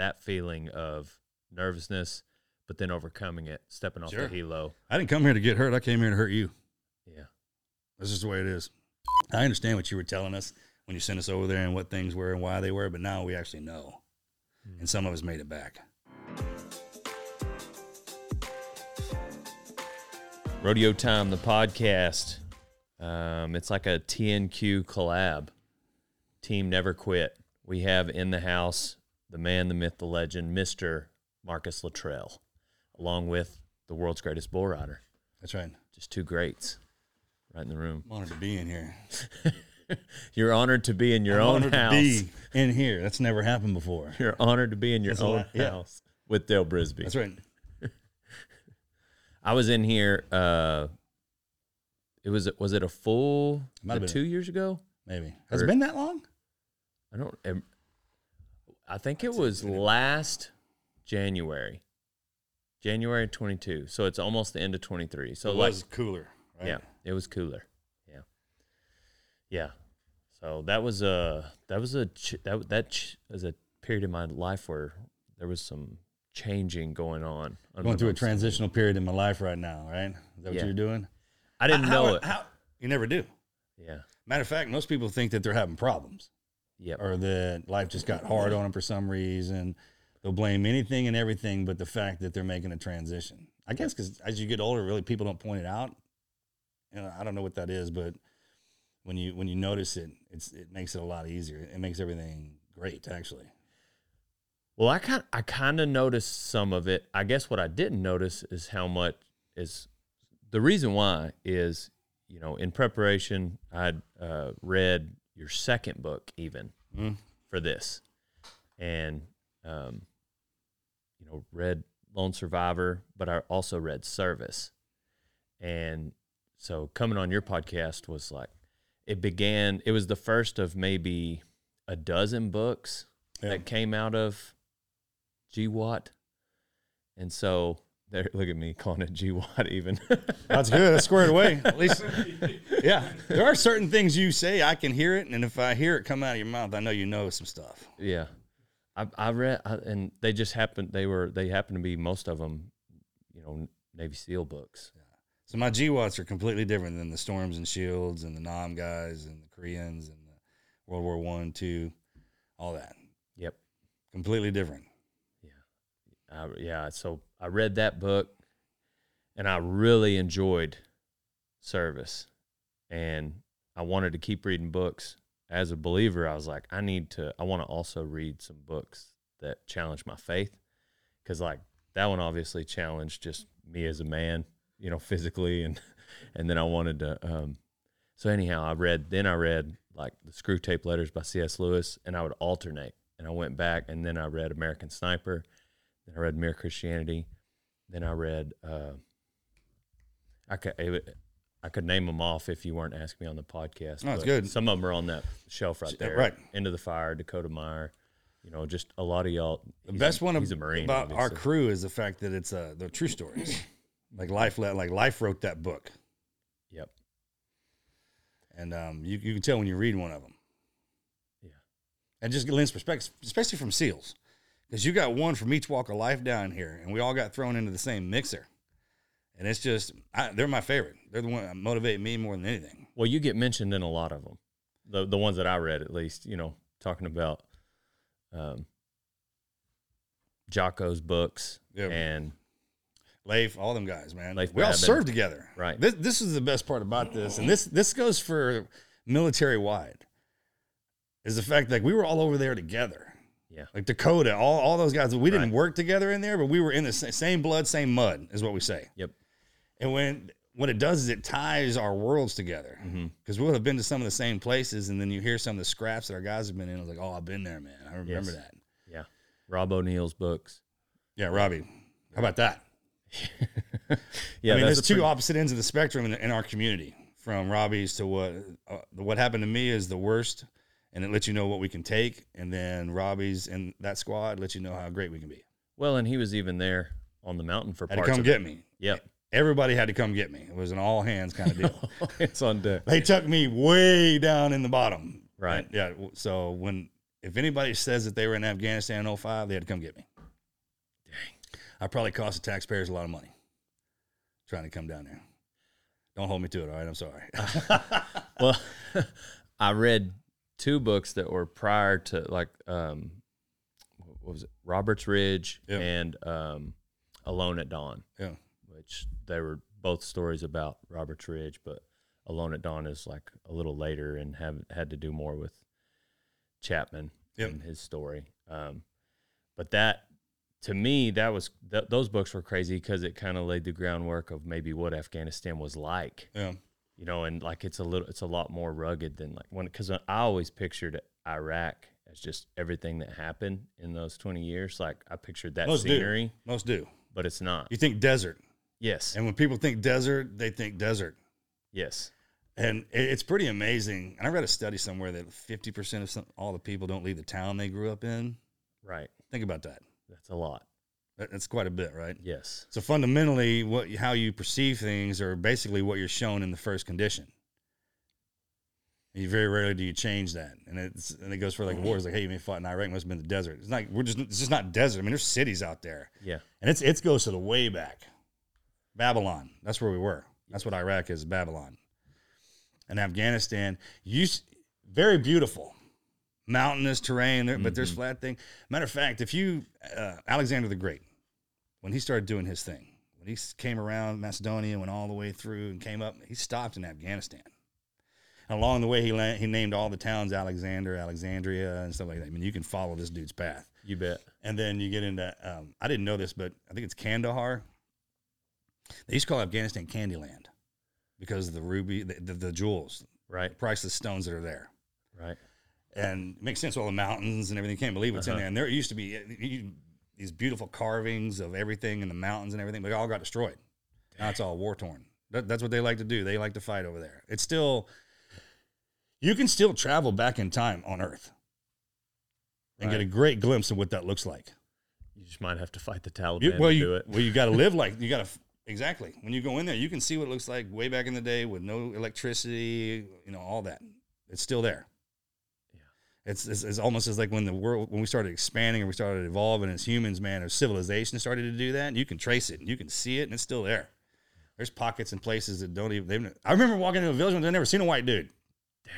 that feeling of nervousness, but then overcoming it, stepping off Sure. the helo. I didn't come here to get hurt. I came here to hurt you. Yeah. That's just the way it is. I understand what you were telling us when you sent us over there and what things were and why they were, but now we actually know. And some of us made it back. Rodeo Time, the podcast. Um, it's like a TNQ collab. Team Never Quit. We have in the house the man, the myth, the legend, Mr. Marcus Luttrell, along with the world's greatest bull rider. That's right. Just two greats right in the room. I'm honored to be in here. You're honored to be in your I'm own honored house. to be in here. That's never happened before. You're honored to be in your That's own yeah. house with Dale Brisby. That's right. I was in here. Uh, it was was it a full uh, two years ago? Maybe. Has Or- it been that long? I don't. I think it was last January, January twenty two. So it's almost the end of twenty three. So it like, was cooler. Right? yeah, it was cooler. Yeah, yeah. So that was a that was a that that ch- was a period in my life where there was some changing going on. Going through a transitional period in my life right now, right? Is that Yeah. what you're doing? I didn't How- know it. How, you never do. Yeah. Matter of fact, most people think that they're having problems. Or that life just got hard on them for some reason. They'll blame anything and everything but the fact that they're making a transition. I guess because as you get older, really people don't point it out. Know, I don't know what that is, but when you when you notice it, it's it makes it a lot easier. It makes everything great, actually. Well, I kind I kind of noticed some of it. I guess what I didn't notice is how much is the reason why is you know in preparation I'd uh, read your second book even Mm. for this, and um, you know read Lone Survivor, but I also read Service, and so coming on your podcast was like it began. It was the first of maybe a dozen books Yeah. that came out of G GWOT. And so there, look at me calling it GWOT even. That's good. That's squared away. At least, yeah. There are certain things you say I can hear it, and if I hear it come out of your mouth, I know you know some stuff. yeah. I, I read, I, and they just happened, they were, they happened to be most of them, you know, Navy SEAL books. So my GWOTs are completely different than the Storms and Shields and the Nam guys and the Koreans and the World War One, Two, all that. Yep. Completely different. I, yeah. So I read that book and I really enjoyed service. And I wanted to keep reading books. As a believer, I was like, I need to, I want to also read some books that challenge my faith. Cause like that one obviously challenged just me as a man, you know, physically. And, and then I wanted to, um, so anyhow, I read, then I read like the Screwtape Letters by C.S. Lewis and I would alternate. And I went back and then I read American Sniper. Then I read Mere Christianity. Then I read, uh, I could, it I could name them off if you weren't asking me on the podcast. No, it's good. Some of them are on that shelf right there. right. Into the Fire, Dakota Meyer. You know, just a lot of y'all. The best a, one he's a Marine. about our crew is the fact that it's uh, they're true stories. like life, like life wrote that book, Yep. and um, you you can tell when you read one of them. Yeah. and just lends perspective, especially from SEALs, because you got one from each walk of life down here, and we all got thrown into the same mixer. And it's just, I, they're my favorite. They're the one that motivate me more than anything. Well, you get mentioned in a lot of them. The the ones that I read, at least, you know, talking about um, Jocko's books Yeah. and Leif, all them guys, man. Leif we all served together. Right. This this is the best part about this, and this this goes for military wide. Is the fact that we were all over there together. Yeah. Like Dakota, all, all those guys. We didn't Right. work together in there, but we were in the same blood, same mud, is what we say. Yep. And when what it does is it ties our worlds together Mm-hmm. because we'll have been to some of the same places, and then you hear some of the scraps that our guys have been in. I was like, oh, I've been there, man. I remember Yes. that. Yeah. Rob O'Neill's books. Yeah, Robbie. How about that? Yeah. I mean, there's two pretty- opposite ends of the spectrum in, in our community. From Robbie's to what uh, what happened to me is the worst, and it lets you know what we can take. And then Robbie's and that squad lets you know how great we can be. Well, and he was even there on the mountain for Had to come of get it. me. Yep. Everybody had to come get me. It was an all hands kind of deal. it's on deck. they took me way down in the bottom. Right. And, yeah. So when if anybody says that they were in Afghanistan in 05, they had to come get me. Dang. I probably cost the taxpayers a lot of money trying to come down there. Don't hold me to it, all right? I'm sorry. Well, I read two books that were prior to like um, what was it? Roberts Ridge Yeah. and um, Alone at Dawn, yeah. which they were both stories about Roberts Ridge, but Alone at Dawn is like a little later and have had to do more with Chapman Yep. and his story. Um, but that to me, that was th- those books were crazy because it kind of laid the groundwork of maybe what Afghanistan was like Yeah. You know, and like it's a little, it's a lot more rugged than like when, because I always pictured Iraq as just everything that happened in those 20 years. Like I pictured that Most do. scenery, Most do. but it's not. You think desert. Yes. And when people think desert, they think desert. Yes. And it's pretty amazing. And I read a study somewhere that 50% of some, all the people don't leave the town they grew up in. Right. Think about that. That's a lot. That- That's quite a bit, right? Yes. So fundamentally, what how you perceive things are basically what you're shown in the first condition. You very rarely do you change that, and it's and it goes for like wars. Like, hey, you may fought in Iraq, must have been the desert. It's like we're just it's just not desert. I mean, there's cities out there, Yeah. and it's it goes to the way back. Babylon, that's where we were. That's what Iraq is, Babylon. And Afghanistan, you very beautiful, mountainous terrain, there, but there's flat thing. Matter of fact, if you uh, Alexander the Great, when he started doing his thing, when he came around Macedonia, went all the way through and came up, he stopped in Afghanistan. And along the way, he la- he named all the towns Alexander, Alexandria, and stuff like that. I mean, you can follow this dude's path. You bet. And then you get into, um, I didn't know this, but I think it's Kandahar. They used to call Afghanistan Candyland because of the ruby, the, the, the jewels, Right. the priceless stones that are there. Right. And it makes sense, all the mountains and everything. Can't believe what's in Uh-huh. there. And there used to be you, these beautiful carvings of everything in the mountains and everything, but it all got destroyed. Now it's all war torn. That, that's what they like to do. They like to fight over there. It's still, you can still travel back in time on Earth and get a great glimpse of what that looks like. You just might have to fight the Taliban You, well, to you, do it. well, you got to live like you got to exactly. When you go in there, you can see what it looks like way back in the day with no electricity, you know, all that. It's still there. It's, it's, it's almost as like when the world when we started expanding and we started evolving as humans, man, as civilization started to do that. You can trace it, and you can see it, and it's still there. There's pockets and places that don't even. They've, I remember walking into a village and I've never seen a white dude. Dang.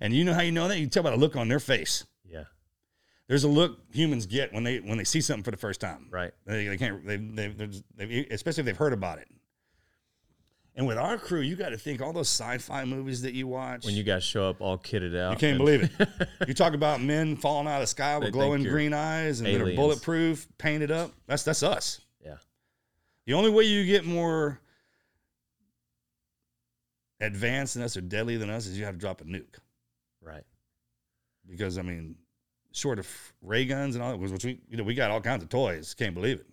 And you know how you know that? You can tell by the look on their face. Yeah. There's a look humans get when they when they see something for the first time. Right. They, they can't. They, they, they, especially if they've heard about it. And with our crew, you got to think all those sci-fi movies that you watch. When you guys show up all kitted out. you can't believe it. you talk about men falling out of the sky with glowing green eyes and that are bulletproof, painted up. That's that's us. Yeah. The only way you get more advanced than us or deadly than us is you have to drop a nuke. Right. Because I mean, short of ray guns and all that, which we you know we got all kinds of toys. Can't believe it.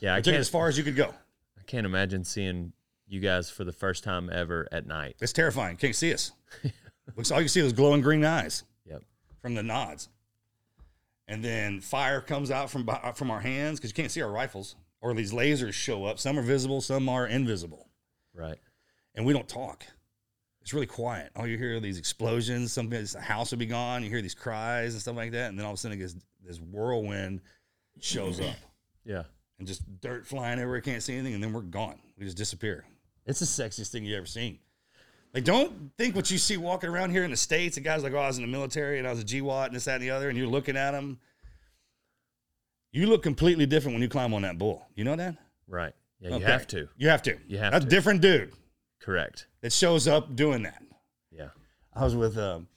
Yeah. I I took it as far as you could go. I can't imagine seeing you guys for the first time ever at night. It's terrifying. Can't see us. Looks all you see is glowing green eyes Yep. from the nods, and then fire comes out from from our hands because you can't see our rifles, or these lasers show up. Some are visible, some are invisible, Right. and we don't talk. It's really quiet. All you hear are these explosions. Something, a house will be gone. You hear these cries and stuff like that, and then all of a sudden, it gets, this whirlwind shows up Yeah. and just dirt flying everywhere. Can't see anything, and then we're gone. We just disappear. It's the sexiest thing you've ever seen. Like, don't think what you see walking around here in the states. The guys like, oh, I was in the military and I was a GWOT and this, that, and the other, and you're looking at them. You look completely different when you climb on that bull. You know that? Right. Yeah. You Okay. have to. You have to. You have That's to. a different dude Correct. that shows up doing that. Yeah. I was with um,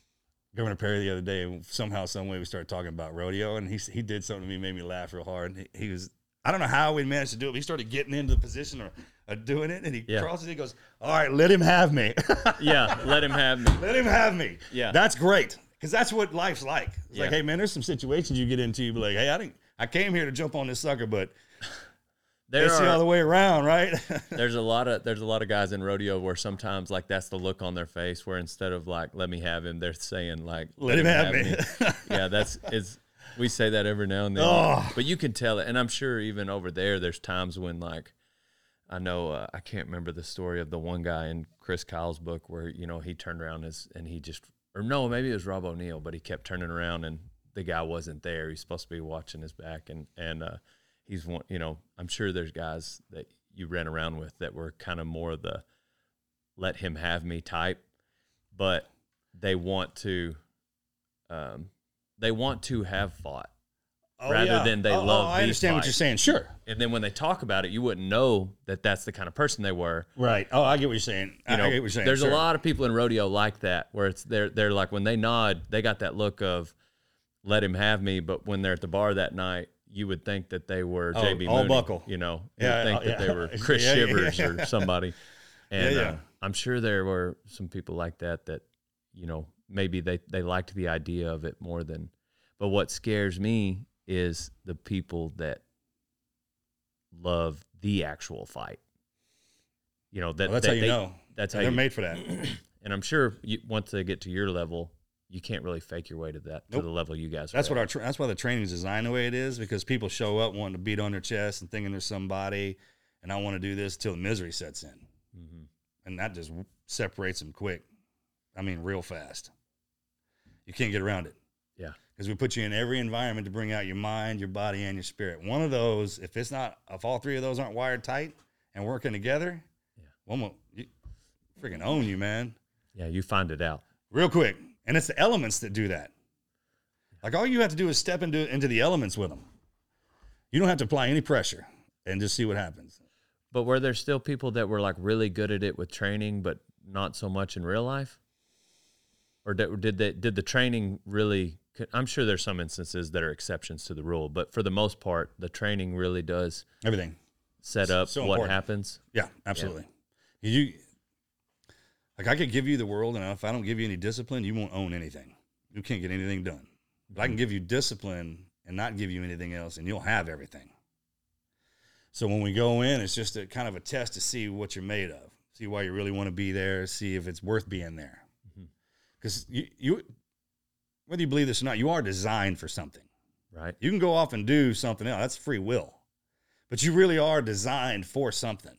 Governor Perry the other day, and somehow, some way, we started talking about rodeo, and he he did something to me, made me laugh real hard. He, he was, I don't know how we managed to do it. But he started getting into the position of, of doing it, and he Yeah. crosses. He goes, "All right, let him have me. Yeah. Let him have me. let him have me." Yeah. that's great because that's what life's like. It's like, hey man, there's some situations you get into. You be like, hey, I didn't, I came here to jump on this sucker, but There let's see all are the other way around, right? there's a lot of there's a lot of guys in rodeo where sometimes like that's the look on their face where instead of like let me have him they're saying like let him have me. yeah that's it's we say that every now and then Oh. but you can tell it and i'm sure even over there there's times when like i know uh, i can't remember the story of the one guy in chris kyle's book where you know he turned around his, and he just or no, maybe it was Rob O'Neill, but he kept turning around and the guy wasn't there. He's supposed to be watching his back, and and uh, he's one. You know, I'm sure there's guys that you ran around with that were kind of more the let him have me type, but they want to, um, they want to have fought Oh, rather yeah. than they Oh, oh, love I the understand what you're saying. Sure. and then when they talk about it, you wouldn't know that that's the kind of person they were. Right. Oh, I get what you're saying. I, You know, I get what you're saying. there's Sure. a lot of people in rodeo like that, where it's they're they're like when they nod, they got that look of let him have me, but when they're at the bar that night, you would think that they were Oh, JB all Mauney, buckle. you know, you Yeah, think oh, that they were Chris Yeah, Shivers yeah. or somebody, and Yeah, Uh. I'm sure there were some people like that that you know maybe they they liked the idea of it more than, but what scares me is the people that love the actual fight. You know that Well, that's that how you they- know. That's how They're you, made for that. and I'm sure you, once they get to your level, you can't really fake your way to that Nope. to the level you guys. That's are what at. our tra- that's why the training is designed the way it is because people show up wanting to beat on their chest and thinking there's somebody, and I want to do this till the misery sets in, Mhm. and that just separates them quick. I mean, real fast. You can't get around it. Yeah. because we put you in every environment to bring out your mind, your body, and your spirit. One of those, if it's not, if all three of those aren't wired tight and working together, Yeah. one will you, freaking own you, man. Yeah, you find it out. real quick. And it's the elements that do that. Like all you have to do is step into into the elements with them. You don't have to apply any pressure and just see what happens. But were there still people that were like really good at it with training, but not so much in real life? Or did, did they, did the training really? I'm sure there's some instances that are exceptions to the rule, but for the most part, the training really does Everything. set up so what important. happens. Yeah, absolutely. You like I could give you the world, and if I don't give you any discipline, you won't own anything. You can't get anything done. But I can mm-hmm. give you discipline and not give you anything else, and you'll have everything. So when we go in, it's just a kind of a test to see what you're made of, see why you really want to be there, see if it's worth being there. Because you, you, whether you believe this or not, you are designed for something. Right. You can go off and do something else. That's free will. But you really are designed for something.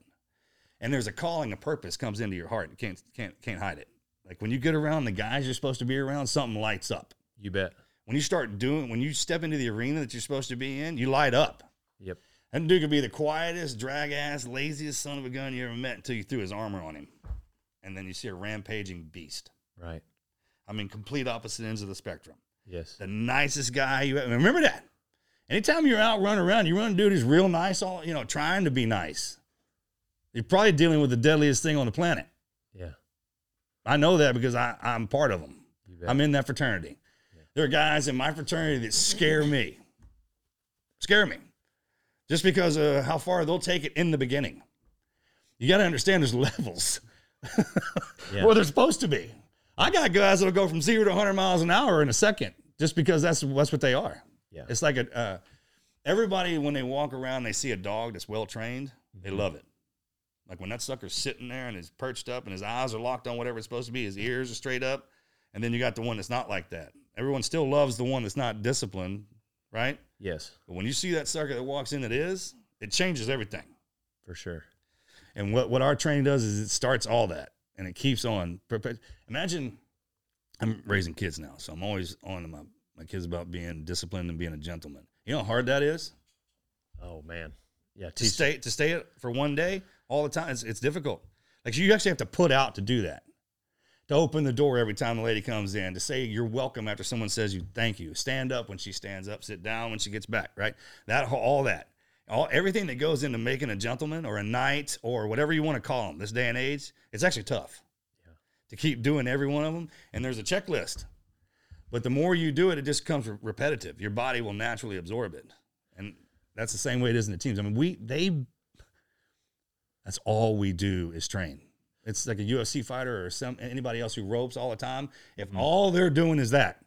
And there's a calling, a purpose comes into your heart. You can't can't can't hide it. Like when you get around the guys you're supposed to be around, something lights up. You bet. When you start doing when you step into the arena that you're supposed to be in, you light up. Yep. And dude could be the quietest, drag ass, laziest son of a gun you ever met until you threw his armor on him. And then you see a rampaging beast. Right. I mean, complete opposite ends of the spectrum. Yes. the nicest guy you ever remember that. Anytime you're out running around, you run a dude who's real nice, all you know, trying to be nice. You're probably dealing with the deadliest thing on the planet. Yeah. I know that because I, I'm part of them. I'm in that fraternity. There are guys in my fraternity that scare me. Scare me. Just because of how far they'll take it in the beginning. You got to understand there's levels Yeah. where they're supposed to be. I got guys that'll go from zero to 100 miles an hour in a second just because that's, that's what they are. Yeah. It's like a, uh, everybody, when they walk around, they see a dog that's well trained, they love it. Like when that sucker's sitting there and is perched up and his eyes are locked on whatever it's supposed to be, his ears are straight up. And then you got the one that's not like that. Everyone still loves the one that's not disciplined, right? yes, But when you see that sucker that walks in that is, it changes everything. for sure. And what, what our training does is it starts all that and it keeps on. Imagine I'm raising kids now, so I'm always on to my, my kids about being disciplined and being a gentleman. You know how hard that is? Oh man. Yeah. To stay to stay it for one day all the time. It's, it's difficult. Like you actually have to put out to do that. To open the door every time the lady comes in, to say you're welcome after someone says you thank you, stand up when she stands up, sit down when she gets back, right? That all that, all everything that goes into making a gentleman or a knight or whatever you want to call them this day and age, it's actually tough Yeah. to keep doing every one of them. And there's a checklist, but the more you do it, it just becomes repetitive. Your body will naturally absorb it, and that's the same way it is in the teams. I mean, we they that's all we do is train. It's like a UFC fighter or some anybody else who ropes all the time. If mm-hmm. all they're doing is that,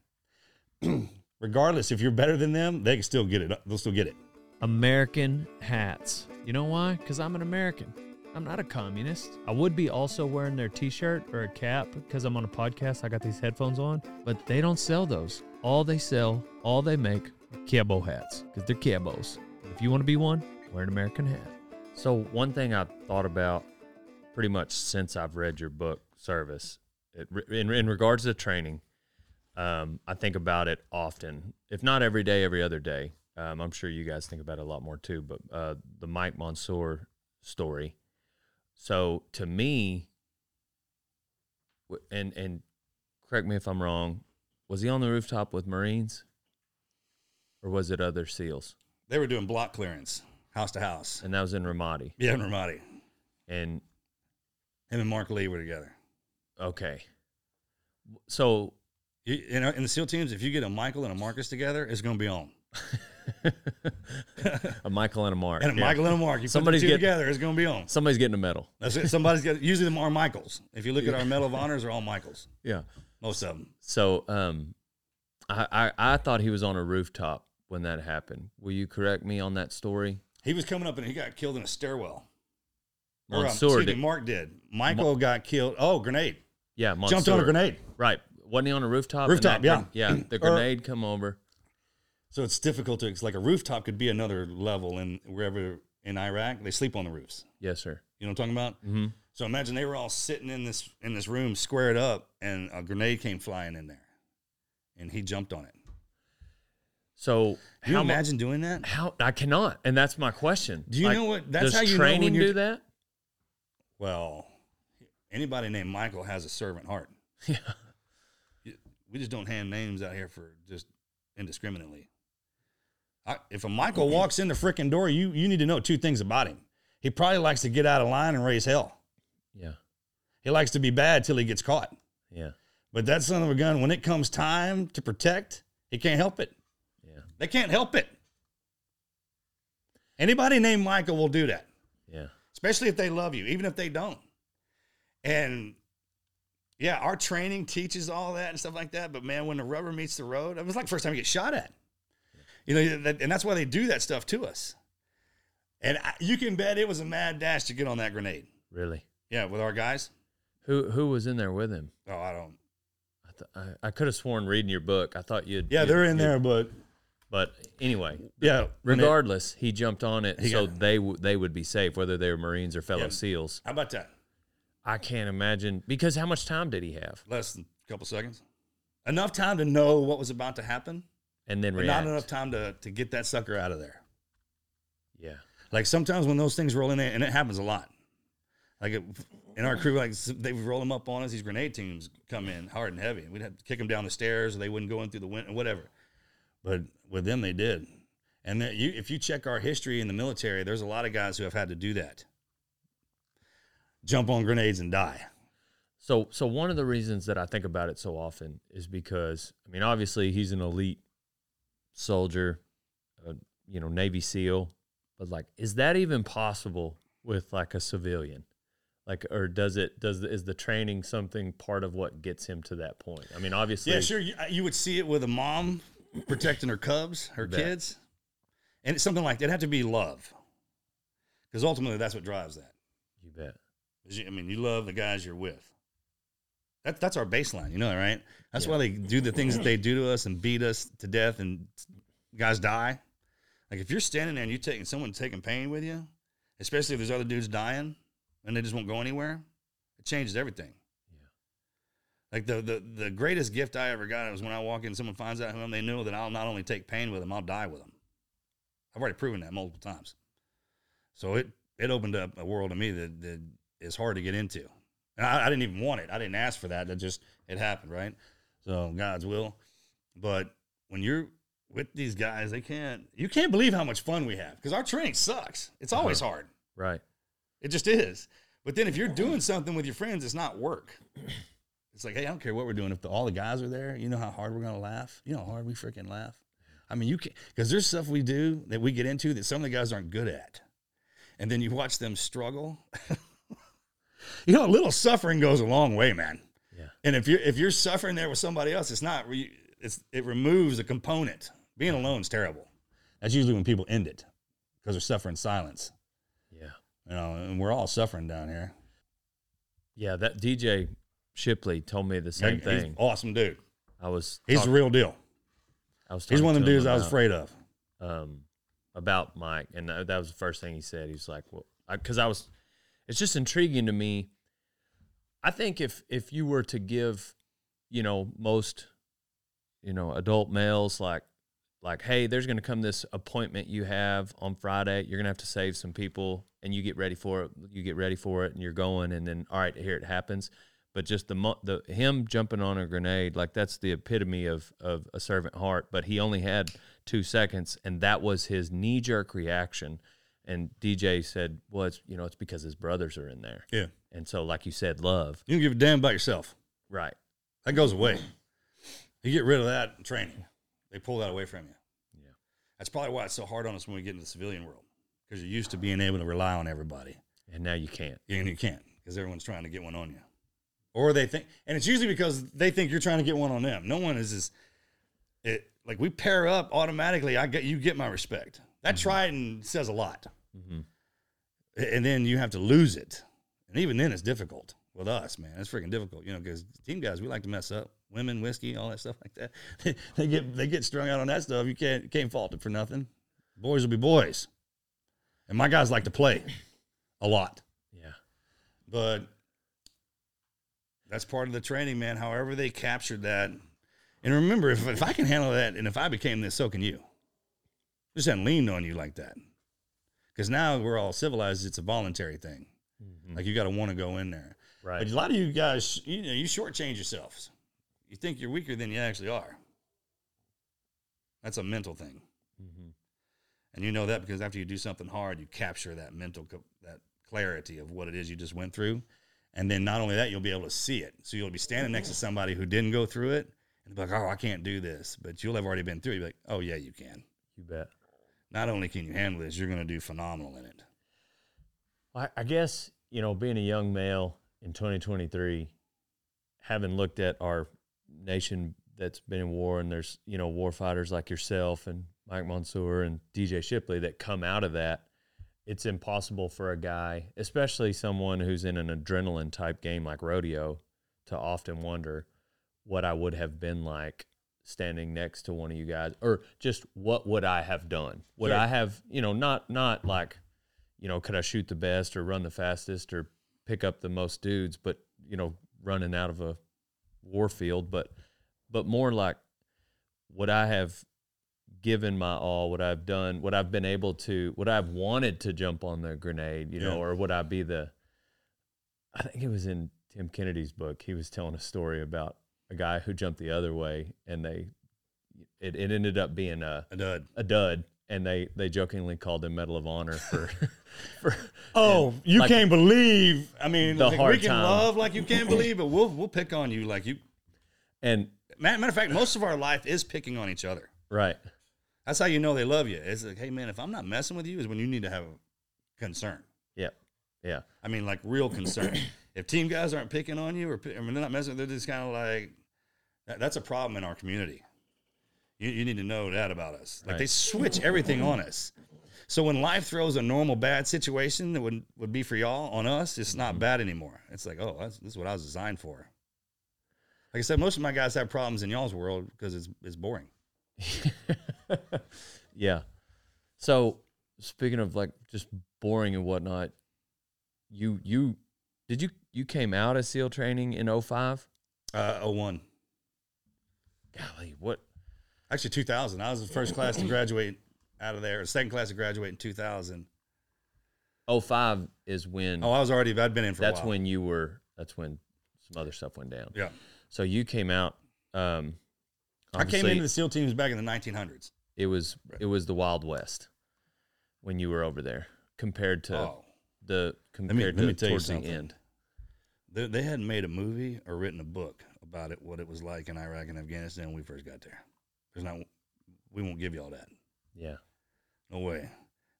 regardless if you're better than them, they can still get it. They'll still get it. American hats. You know why? Because I'm an American. I'm not a communist. I would be also wearing their t shirt or a cap because I'm on a podcast. I got these headphones on, but they don't sell those. All they sell, all they make are cabo hats because they're cabos. If you want to be one, wear an American hat. So one thing I've thought about pretty much since I've read your book, Service, it, in, in regards to training, Um, I think about it often, if not every day, every other day. Um, I'm sure you guys think about it a lot more too. But uh, the Mike Monsoor story. So to me, and and correct me if I'm wrong, was he on the rooftop with Marines, or was it other SEALs? They were doing block clearance, house to house. And that was in Ramadi. Yeah, in Ramadi. And Him and Marc Lee were together. okay, so You, you know, in the SEAL teams, if you get a Michael and a Marcus together, it's going to be on. a Michael and a Mark. And a yeah. Michael and a Mark, you Somebody's put the two get- together, it's going to be on. Somebody's getting a medal. That's it. Somebody's got. Usually, them are Michaels. If you look at our Medal of Honors, they're all Michaels. Yeah. Most of them. So um, I, I I thought he was on a rooftop when that happened. Will you correct me on that story? He was coming up and he got killed in a stairwell. Or, um, did- me, Mark did. Michael got killed. Oh, grenade. yeah, Monsoor. Jumped on a grenade. Right. Wasn't he on a rooftop? Rooftop, that yeah. yeah. The Or- grenade come over. So it's difficult to. It's like a rooftop could be another level in wherever in Iraq they sleep on the roofs. Yes, sir. You know what I'm talking about? hmm So imagine they were all sitting in this in this room, squared up, and a grenade came flying in there, and he jumped on it. So Can you how mu- imagine doing that? How I cannot, and that's my question. Do you know what- that's does how you training do that? Well, anybody named Michael has a servant heart. Yeah. We just don't hand names out here for just indiscriminately. I, if a Michael walks in the freaking door, you you need to know two things about him. He probably likes to get out of line and raise hell. Yeah. He likes to be bad till he gets caught. Yeah. But that son of a gun, when it comes time to protect, he can't help it. Yeah. They can't help it. Anybody named Michael will do that, Yeah. especially if they love you, even if they don't. And yeah, our training teaches all that and stuff like that. But man, when the rubber meets the road, it was like the first time you get shot at. You know, that, and that's why they do that stuff to us. And I, you can bet it was a mad dash to get on that grenade. Really. Yeah, with our guys. Who who was in there with him? Oh, I don't. I, th- I, I could have sworn reading your book. I thought you'd. Yeah, you'd- they're in there, but But anyway, yeah. regardless, he jumped on it, so got- they w- they would be safe, whether they were Marines or fellow Yeah. SEAls. How about that? I can't imagine because how much time did he have? Less than a couple seconds. Enough time to know what was about to happen, And then react. not enough time to, to get that sucker out of there. Yeah. Like sometimes when those things roll in there, and it happens a lot. Like it, in our crew, like they would roll them up on us. These grenade teams come in hard and heavy. We'd have to kick them down the stairs, or they wouldn't go in through the window, whatever. But with them, they did. And that you, if you check our history in the military, there's a lot of guys who have had to do that. Jump on grenades and die. So so one of the reasons that I think about it so often is because I mean obviously he's an elite soldier, uh, you know Navy SEAL, but like is that even possible with like a civilian? Like or does it does is the training something part of what gets him to that point? I mean obviously Yeah, sure. You, you would see it with a mom protecting her cubs, her Bet. kids, and it's something like that. It had to be love, because ultimately that's what drives that. you bet. I mean, you love the guys you're with. That, that's our baseline, you know that, right? That's Yeah. why they do the things that they do to us and beat us to death, and guys die. Like if you're standing there and you're taking someone taking pain with you, especially if there's other dudes dying and they just won't go anywhere, it changes everything. Yeah. Like the, the the greatest gift I ever got was when I walk in, and someone finds out who I am, they know that I'll not only take pain with them, I'll die with them. I've already proven that multiple times. So it it opened up a world to me that, that is hard to get into. I, I didn't even want it. I didn't ask for that. That just it happened, right? So God's will. But when you're with these guys, they can't. You can't believe how much fun we have because our training sucks. It's always uh-huh. hard. Right. It just is. But then if you're doing something with your friends, it's not work. It's like, hey, I don't care what we're doing. If the, all the guys are there, you know how hard we're gonna laugh. You know how hard we freaking laugh. I mean, you can because there's stuff we do that we get into that some of the guys aren't good at, and then you watch them struggle. you know, a little suffering goes a long way, man. Yeah. And if you're if you're suffering there with somebody else, it's not. Re, it's it removes a component. Being alone is terrible. That's usually when people end it because they're suffering silence. Yeah. You know, and we're all suffering down here. Yeah, that DJ Shipley told me the same He's thing. awesome dude. I was He's talk- the real deal. I was He's one of him dudes I was afraid of. um, about Mike, and that was the first thing he said. He's like, "Well, because I, was, it's just intriguing to me. I think if if you were to give, you know, most you know, adult males like like, hey, there's to come this appointment you have on Friday. You're to have to save some people, and you get ready for it. You get ready for it, and you're going, and then all right, here it happens. But just the the him jumping on a grenade, like that's the epitome of of a servant heart. But he only had two seconds, and that was his knee jerk reaction. And DJ said, "Well, it's you know, it's because his brothers are in there." Yeah. And so, like you said, love, You don't give a damn about yourself. right? That goes away. You get rid of that in training. They pull that away from you. Yeah. That's probably why it's so hard on us when we get into the civilian world because you're used to being able to rely on everybody. And now you can't. And you can't because everyone's trying to get one on you. Or they think, and it's usually because they think you're trying to get one on them. No one is as, it, like we pair up automatically. I get, you get my respect. That Trident says a lot. Mhm. And then you have to lose it. And even then it's difficult with us, man. It's freaking difficult, you know, because team guys, we like to mess up. Women, whiskey, all that stuff like that. they get they get strung out on that stuff. You can't can't fault it for nothing. Boys will be boys. And my guys like to play a lot. Yeah. But that's part of the training, man. However they captured that. And remember, if, if I can handle that and if I became this, so can you. Just hadn't leaned on you like that. Because now we're all civilized, it's a voluntary thing. Like you got to want to go in there. Right. But a lot of you guys, you know, you shortchange yourselves. You think you're weaker than you actually are. That's a mental thing. hmm And you know that because after you do something hard, you capture that mental, co- that clarity of what it is you just went through. And then not only that, you'll be able to see it. So you'll be standing next to somebody who didn't go through it and be like, oh, I can't do this. But you'll have already been through it. You'll be like, oh, yeah, you can. You bet. Not only can you handle this, you're going to do phenomenal in it. I, guess you know, being a young male in 2023, having looked at our nation that's been in war, and there's you know war fighters like yourself and Mike Monsoor and DJ Shipley that come out of that. It's impossible for a guy, especially someone who's in an adrenaline type game like rodeo, to often wonder what I would have been like standing next to one of you guys, or just what would I have done? Would Sure. I have, you know, not not like you know, could I shoot the best or run the fastest or pick up the most dudes, but you know, running out of a war field, but but more like would I have given my all, what I have done, what I've been able to, what I have wanted to jump on the grenade, you know, or would I be the I think it was in Tim Kennedy's book. He was telling a story about a guy who jumped the other way and they it, it ended up being a A dud. a dud and they they jokingly called him Medal of Honor for for Oh, you Like- can't believe. I mean, The like, hard we can time. love like you can't believe, but we'll we'll pick on you like you. and Matter, matter of fact, most of our life is picking on each other. right That's how you know they love you. It's like, hey man, if I'm not messing with you, is when you need to have a concern. yeah yeah I mean, like real concern. if team guys aren't picking on you, or pi- I mean, they're not messing, they're just kind of like that, that's a problem in our community. You, you need to know that about us. Like they switch everything on us. So when life throws a normal bad situation that would would be for y'all on us, it's not bad anymore. It's like, oh, that's, this is what I was designed for. Like I said, most of my guys have problems in y'all's world because it's it's boring. yeah so speaking of like just boring and whatnot you you did you you came out of seal training in 05 Uh, 01. Golly what Actually, 2000. I was the first class to graduate out of there, or second class to graduate in 2000. 05 is when Oh, I was already, I'd been in for a that's when you were that's when some other stuff went down Yeah. so you came out um I came into the SEAL teams back in the 1900s. it was it was the wild west when you were over there compared to oh. the compared let to me tell you towards the something. end They, they hadn't made a movie or written a book about it, what it was like in Iraq and Afghanistan when we first got there. There's not, we won't give you all that. yeah No way.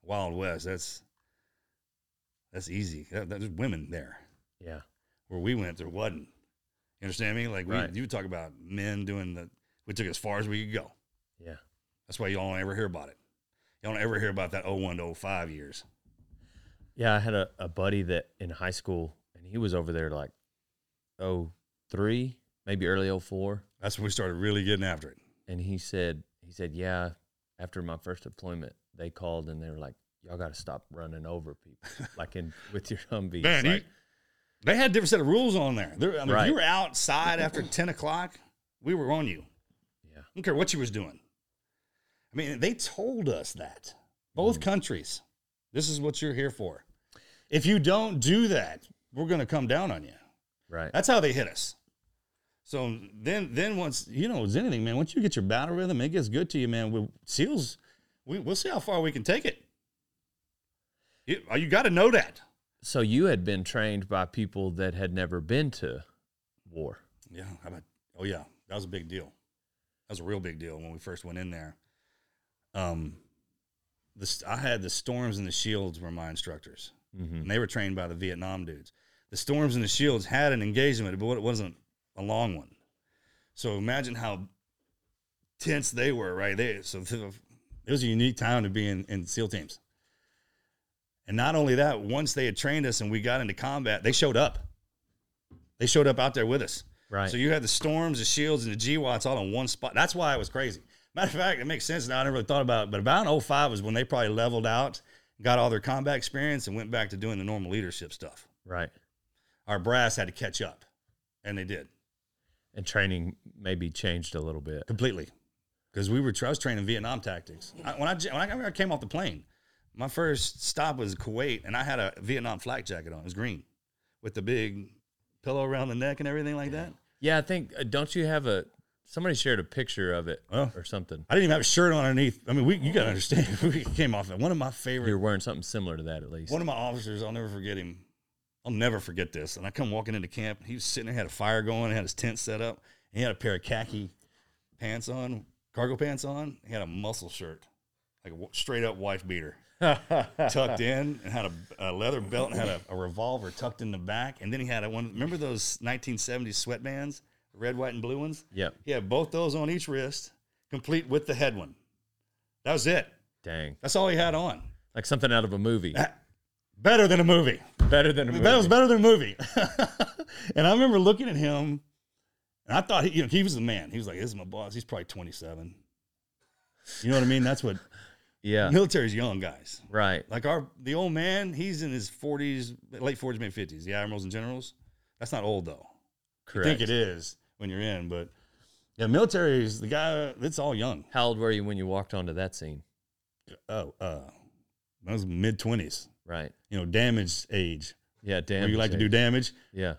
Wild West, that's, that's easy. That, there's women there. yeah Where we went, there wasn't. You understand me? Like, we, Right. you talk about men doing the, we took as far as we could go. yeah That's why you don't ever hear about it. You don't ever hear about that 01 to 05 years. Yeah, I had a, a buddy that in high school, he was over there like, oh, three, maybe early oh four, That's when we started really getting after it. and he said, he said, yeah, after my first deployment, they called and they were like, y'all got to stop running over people, like in with your Humvee. Man, like, They had different set of rules on there. I mean, if you were outside after 10 o'clock, we were on you. yeah, I don't care what you was doing. I mean, they told us that. Both mm. countries. This is what you're here for. If you don't do that, we're going to come down on you. Right. That's how they hit us. So then, then once you know, it's anything, man. Once you get your battle rhythm, it gets good to you, man. With seals, we, we'll see how far we can take it. You, you got to know that. So you had been trained by people that had never been to war. Yeah. How about? Oh yeah, that was a big deal. That was a real big deal when we first went in there. Um, this I had the storms and the shields were my instructors, Mm-hmm. and they were trained by the Vietnam dudes. The storms and the shields had an engagement, but it wasn't a long one. So imagine how tense they were, right? They so it was a unique time to be in, in SEAL teams. And not only that, once they had trained us and we got into combat, they showed up. They showed up out there with us. Right. So you had the storms, the shields, and the GWOTs all in one spot. That's why it was crazy. Matter of fact, it makes sense now. I never really thought about it, but about in 05 was when they probably leveled out, got all their combat experience, and went back to doing the normal leadership stuff. right. Our brass had to catch up, and they did And training maybe changed a little bit. completely because we were I was training Vietnam tactics. I, when I when I, came off the plane, my first stop was Kuwait, and I had a Vietnam flak jacket on. It was green with the big pillow around the neck and everything like that. Yeah, I think uh, don't you have a somebody shared a picture of it Oh. or something. I didn't even have a shirt on underneath. I mean, we you got to understand. We came off that. One of my favorite You're wearing something similar to that at least. One of my officers, I'll never forget him. I'll never forget this. And I come walking into camp. He was sitting there, had a fire going, had his tent set up. And he had a pair of khaki pants on, cargo pants on. He had a muscle shirt, like a straight up wife beater, tucked in, and had a, a leather belt and had a, a revolver tucked in the back. And then he had a one. Remember those 1970s sweatbands, red, white, and blue ones? Yeah. He had both those on each wrist, complete with the head one. That was it. Dang. That's all he had on. Like something out of a movie. Better than a movie. Better than a movie. That was better than a movie. and I remember looking at him, and I thought he, you know, he was the man. He was like, "This is my boss." He's probably twenty seven. You know what I mean? That's what Yeah. military's young guys. Right. Like our the old man, he's in his forties, late forties, maybe fifties. The admirals and generals. That's not old though. Correct. You think it is when you're in, but yeah, military is the guy. It's all young. How old were you when you walked onto that scene? Oh, uh, I was mid twenties. Right. You know, damage age. Yeah. Damn. Where you like to do damage. Yeah.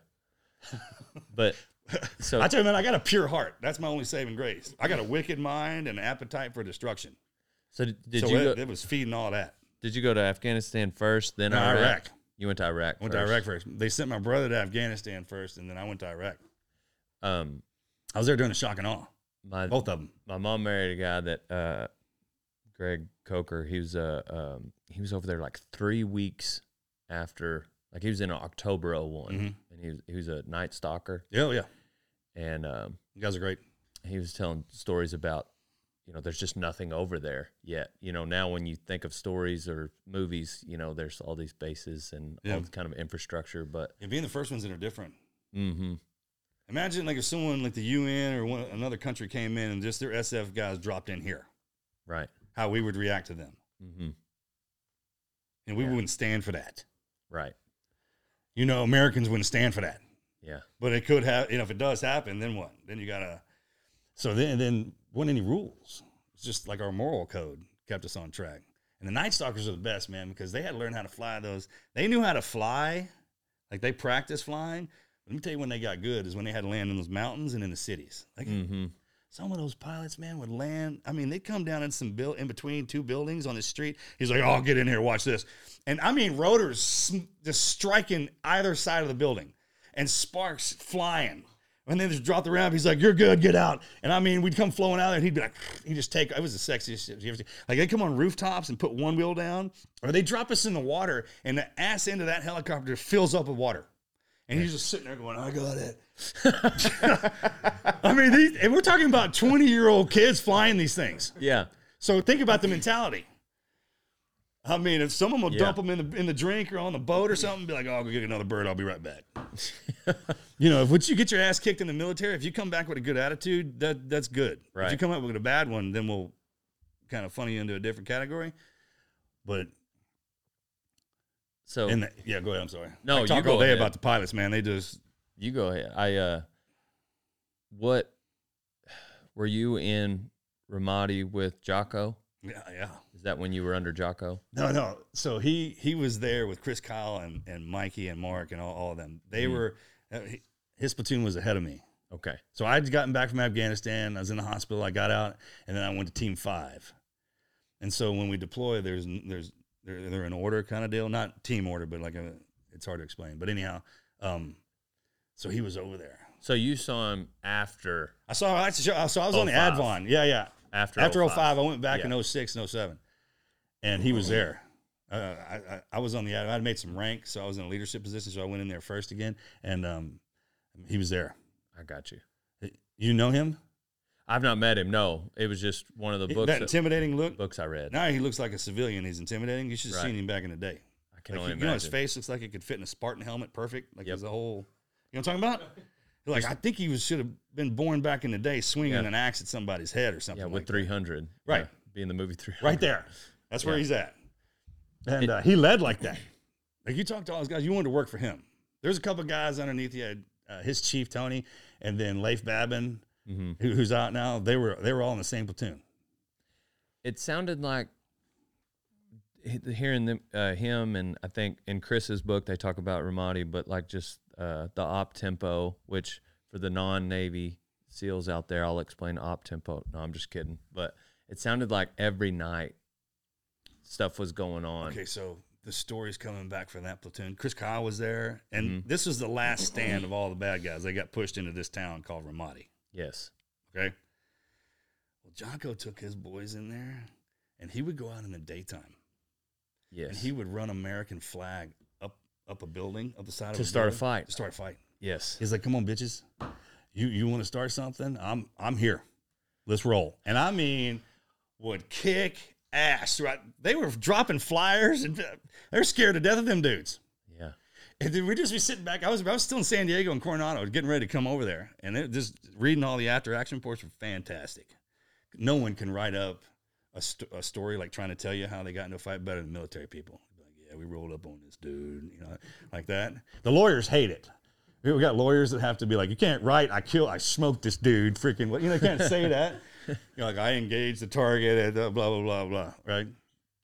But so I tell you, man, I got a pure heart. That's my only saving grace. I got a wicked mind and an appetite for destruction. so did, did so you it, go, it was feeding all that. did you go to Afghanistan first, then No, Iraq? Iraq. You went to Iraq. Went first. to Iraq first. They sent my brother to Afghanistan first, and then I went to Iraq. Um, I was there doing the shock and awe. my Both of them. my mom married a guy that uh, Greg Coker. He was uh, um, he was over there like three weeks after, like he was in October 1 Mhm. and he was he was a night stalker, Yeah, oh, yeah. and um, You guys are great. he was telling stories about you know there's just nothing over there yet you know now when you think of stories or movies you know there's all these bases and Yeah. all this kind of infrastructure but And being the first ones that are different. mm-hmm Imagine like if someone like the UN or one, another country came in and just their SF guys dropped in here, right how we would react to them. mm-hmm And we Yeah. wouldn't stand for that. right You know, Americans wouldn't stand for that. yeah But it could have, you know, if it does happen, then what? Then you gotta. So then, then wasn't any rules. It's just like our moral code kept us on track. And the Night Stalkers are the best, man, because they had to learn how to fly those. They knew how to fly, like they practiced flying. Let me tell you when they got good is when they had to land in those mountains and in the cities. Like mm-hmm some of those pilots, man, would land. I mean, they'd come down in some build in between two buildings on the street. He's like, "Oh, get in here, watch this," and I mean, rotors just striking either side of the building, and sparks flying. And then just dropped the ramp. He's like, "You're good, get out." And I mean, we'd come flowing out there, and he'd be like, "He just take." It was the sexiest shit you ever seen. Like they come on rooftops and put one wheel down, or they drop us in the water, and the ass end of that helicopter fills up with water. And he's just sitting there going, I got it. I mean, these, and we're talking about 20 year old kids flying these things. yeah So think about the mentality. I mean, if someone will Yeah. dump them in the in the drink or on the boat or something, be like, "Oh, I'll go get another bird. I'll be right back." you know, if once you get your ass kicked in the military, if you come back with a good attitude, that that's good. If Right. you come up with a bad one, then we'll kind of funny you into a different category. But so in the, yeah, go ahead. I'm sorry. No, I you talk go all day ahead. about the pilots, man. They just you go ahead i uh what were you in Ramadi with Jocko? Yeah, yeah. Is that when you were under Jocko? No, no. So he he was there with Chris Kyle and, and Mikey and Mark and all, all of them. They Mhm. were uh, his platoon was ahead of me. Okay. So I'd gotten back from Afghanistan. I was in the hospital. I got out, and then I went to Team Five. And so when we deploy, there's there's they're, they're in order kind of deal, not team order, but like a it's hard to explain. But anyhow, um, so he was over there. So you saw him after I saw I saw, so I was on the 05. Advon. Yeah, yeah. after After 05, 05. I went back Yeah. in 06 and 07. And he was there. Uh, I, I, I was on the, I had made some rank, so I was in a leadership position. So I went in there first again, and um, he was there. I got you. You know him? I've not met him. No, it was just one of the books that that, intimidating look. books I read. Now he looks like a civilian. He's intimidating. You should have Right. seen him back in the day. I can Like, only you, you know, his face looks like it could fit in a Spartan helmet, perfect. Like Yep. a whole, you know what I'm talking about? Like I think he was should have been born back in the day, swinging Yeah. an axe at somebody's head or something. Yeah, like with that. 300. Right. Yeah, be in the movie 300. right there. That's where Yeah. he's at. And uh, he led like that. Like you talked to all those guys, you wanted to work for him. There's a couple of guys underneath you. had, Uh, his chief Tony, and then Leif Babin, hmm who, who's out now. They were they were all in the same platoon. It sounded like hearing them, uh, him and I think in Chris's book they talk about Ramadi, but like just uh, the op tempo, which for the non-Navy SEALs out there, I'll explain op tempo. No, I'm just kidding. But it sounded like every night stuff was going on. Okay, so the story's coming back from that platoon. Chris Kyle was there, and Mhm. this was the last stand of all the bad guys. They got pushed into this town called Ramadi. Yes. Okay. Well, Jocko took his boys in there, and he would go out in the daytime, Yes. and he would run American flag up up a building, up the side of to start a fight. To start a fight. Yes. He's like, "Come on, bitches, you you want to start something? I'm I'm here. Let's roll." And I mean, would kick ass. Right? They were dropping flyers, and uh, they're scared to death of them dudes. And then we'd just be sitting back. I was I was still in San Diego and Coronado, getting ready to come over there, and it, just reading all the after action reports were fantastic. No one can write up a, st- a story like trying to tell you how they got into a fight better than military people. Like, yeah, we rolled up on this dude, you know, like that. The lawyers hate it. We got lawyers that have to be like, you can't write, I kill, I smoked this dude, freaking, you know, you can't say that. you know, like I engaged the target, and blah blah blah blah. Right.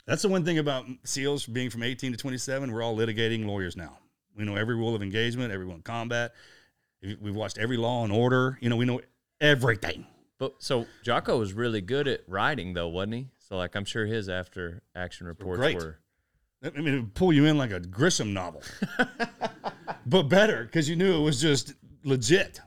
That's the one thing about SEALs being from 18 to 27. We're all litigating lawyers now. We know every rule of engagement, every in combat. We've watched every law and order. You know, we know everything. But so Jocko was really good at writing though, wasn't he? So like I'm sure his after action reports great. were I mean, it would pull you in like a Grisham novel, but better because you knew it was just legit.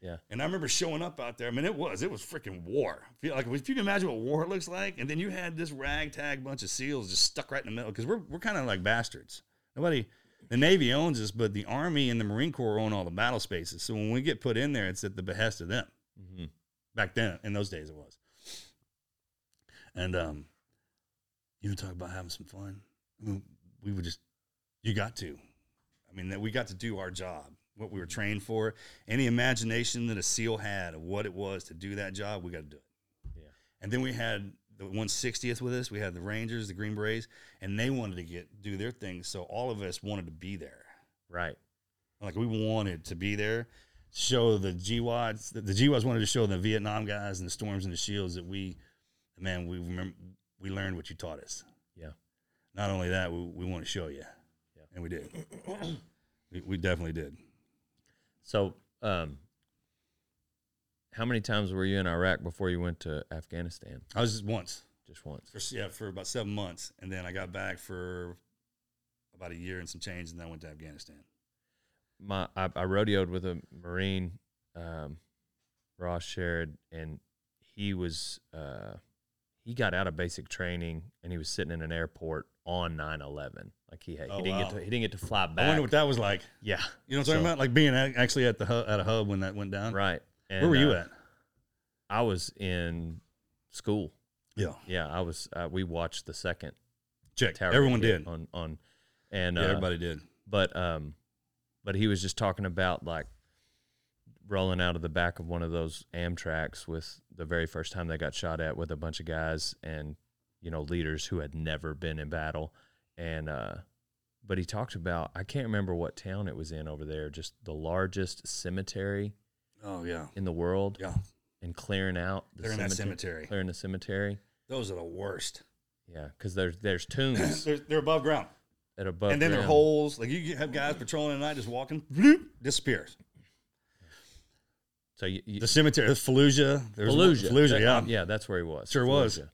Yeah. And I remember showing up out there. I mean, it was it was freaking war. Feel like if you can imagine what war looks like, and then you had this ragtag bunch of seals just stuck right in the middle because we're we're kind of like bastards. Nobody, the Navy owns us, but the Army and the Marine Corps own all the battle spaces. So when we get put in there, it's at the behest of them. Mhm. Back then, in those days, it was. And um, you would talk about having some fun. I mean, we would just, you got to. I mean, that we got to do our job, what we were trained for. Any imagination that a SEAL had of what it was to do that job, we got to do it. Yeah. And then we had the 160th with us. We had the Rangers, the Green Berets, and they wanted to get do their thing. So all of us wanted to be there. right. Like we wanted to be there, show the GWOTs. The, the GWOTs wanted to show the Vietnam guys and the Storms and the Shields that we, man, we remember we learned what you taught us. Yeah. Not only that, we, we want to show you. Yeah. And we did. we, we definitely did. So um how many times were you in Iraq before you went to Afghanistan? I was just once, Just once. for, yeah, for about seven months, and then I got back for about a year and some change, and then I went to Afghanistan. My I, I rodeoed with a Marine, um, Ross Sherrod, and he was uh he got out of basic training and he was sitting in an airport on 9-11. Like he had, Oh, he didn't wow. get to he didn't get to fly back. I wonder what that was like. yeah. You know what I'm talking about? Like being at, actually at the hub, at a hub when that went down. Right. And, Where were you uh, at? I was in school. Yeah, Yeah, I was. Uh, we watched the second check. tower. Everyone did. on on, and Yeah, uh, everybody did. But um, but he was just talking about like rolling out of the back of one of those amtrac's with the very first time they got shot at with a bunch of guys and you know leaders who had never been in battle, and uh, but he talked about I can't remember what town it was in over there, just the largest cemetery Oh yeah, in the world, yeah. and clearing out the Clearing that cemetery. clearing the cemetery. Those are the worst. Yeah, because there's there's tombs they're, they're above ground. at above, and then there are holes. Like you have guys patrolling at night, just walking, bloop, disappears. So you, you The cemetery, there's Fallujah. There's Fallujah, Fallujah, That- yeah. yeah, that's where he was. Sure was. Fallujah.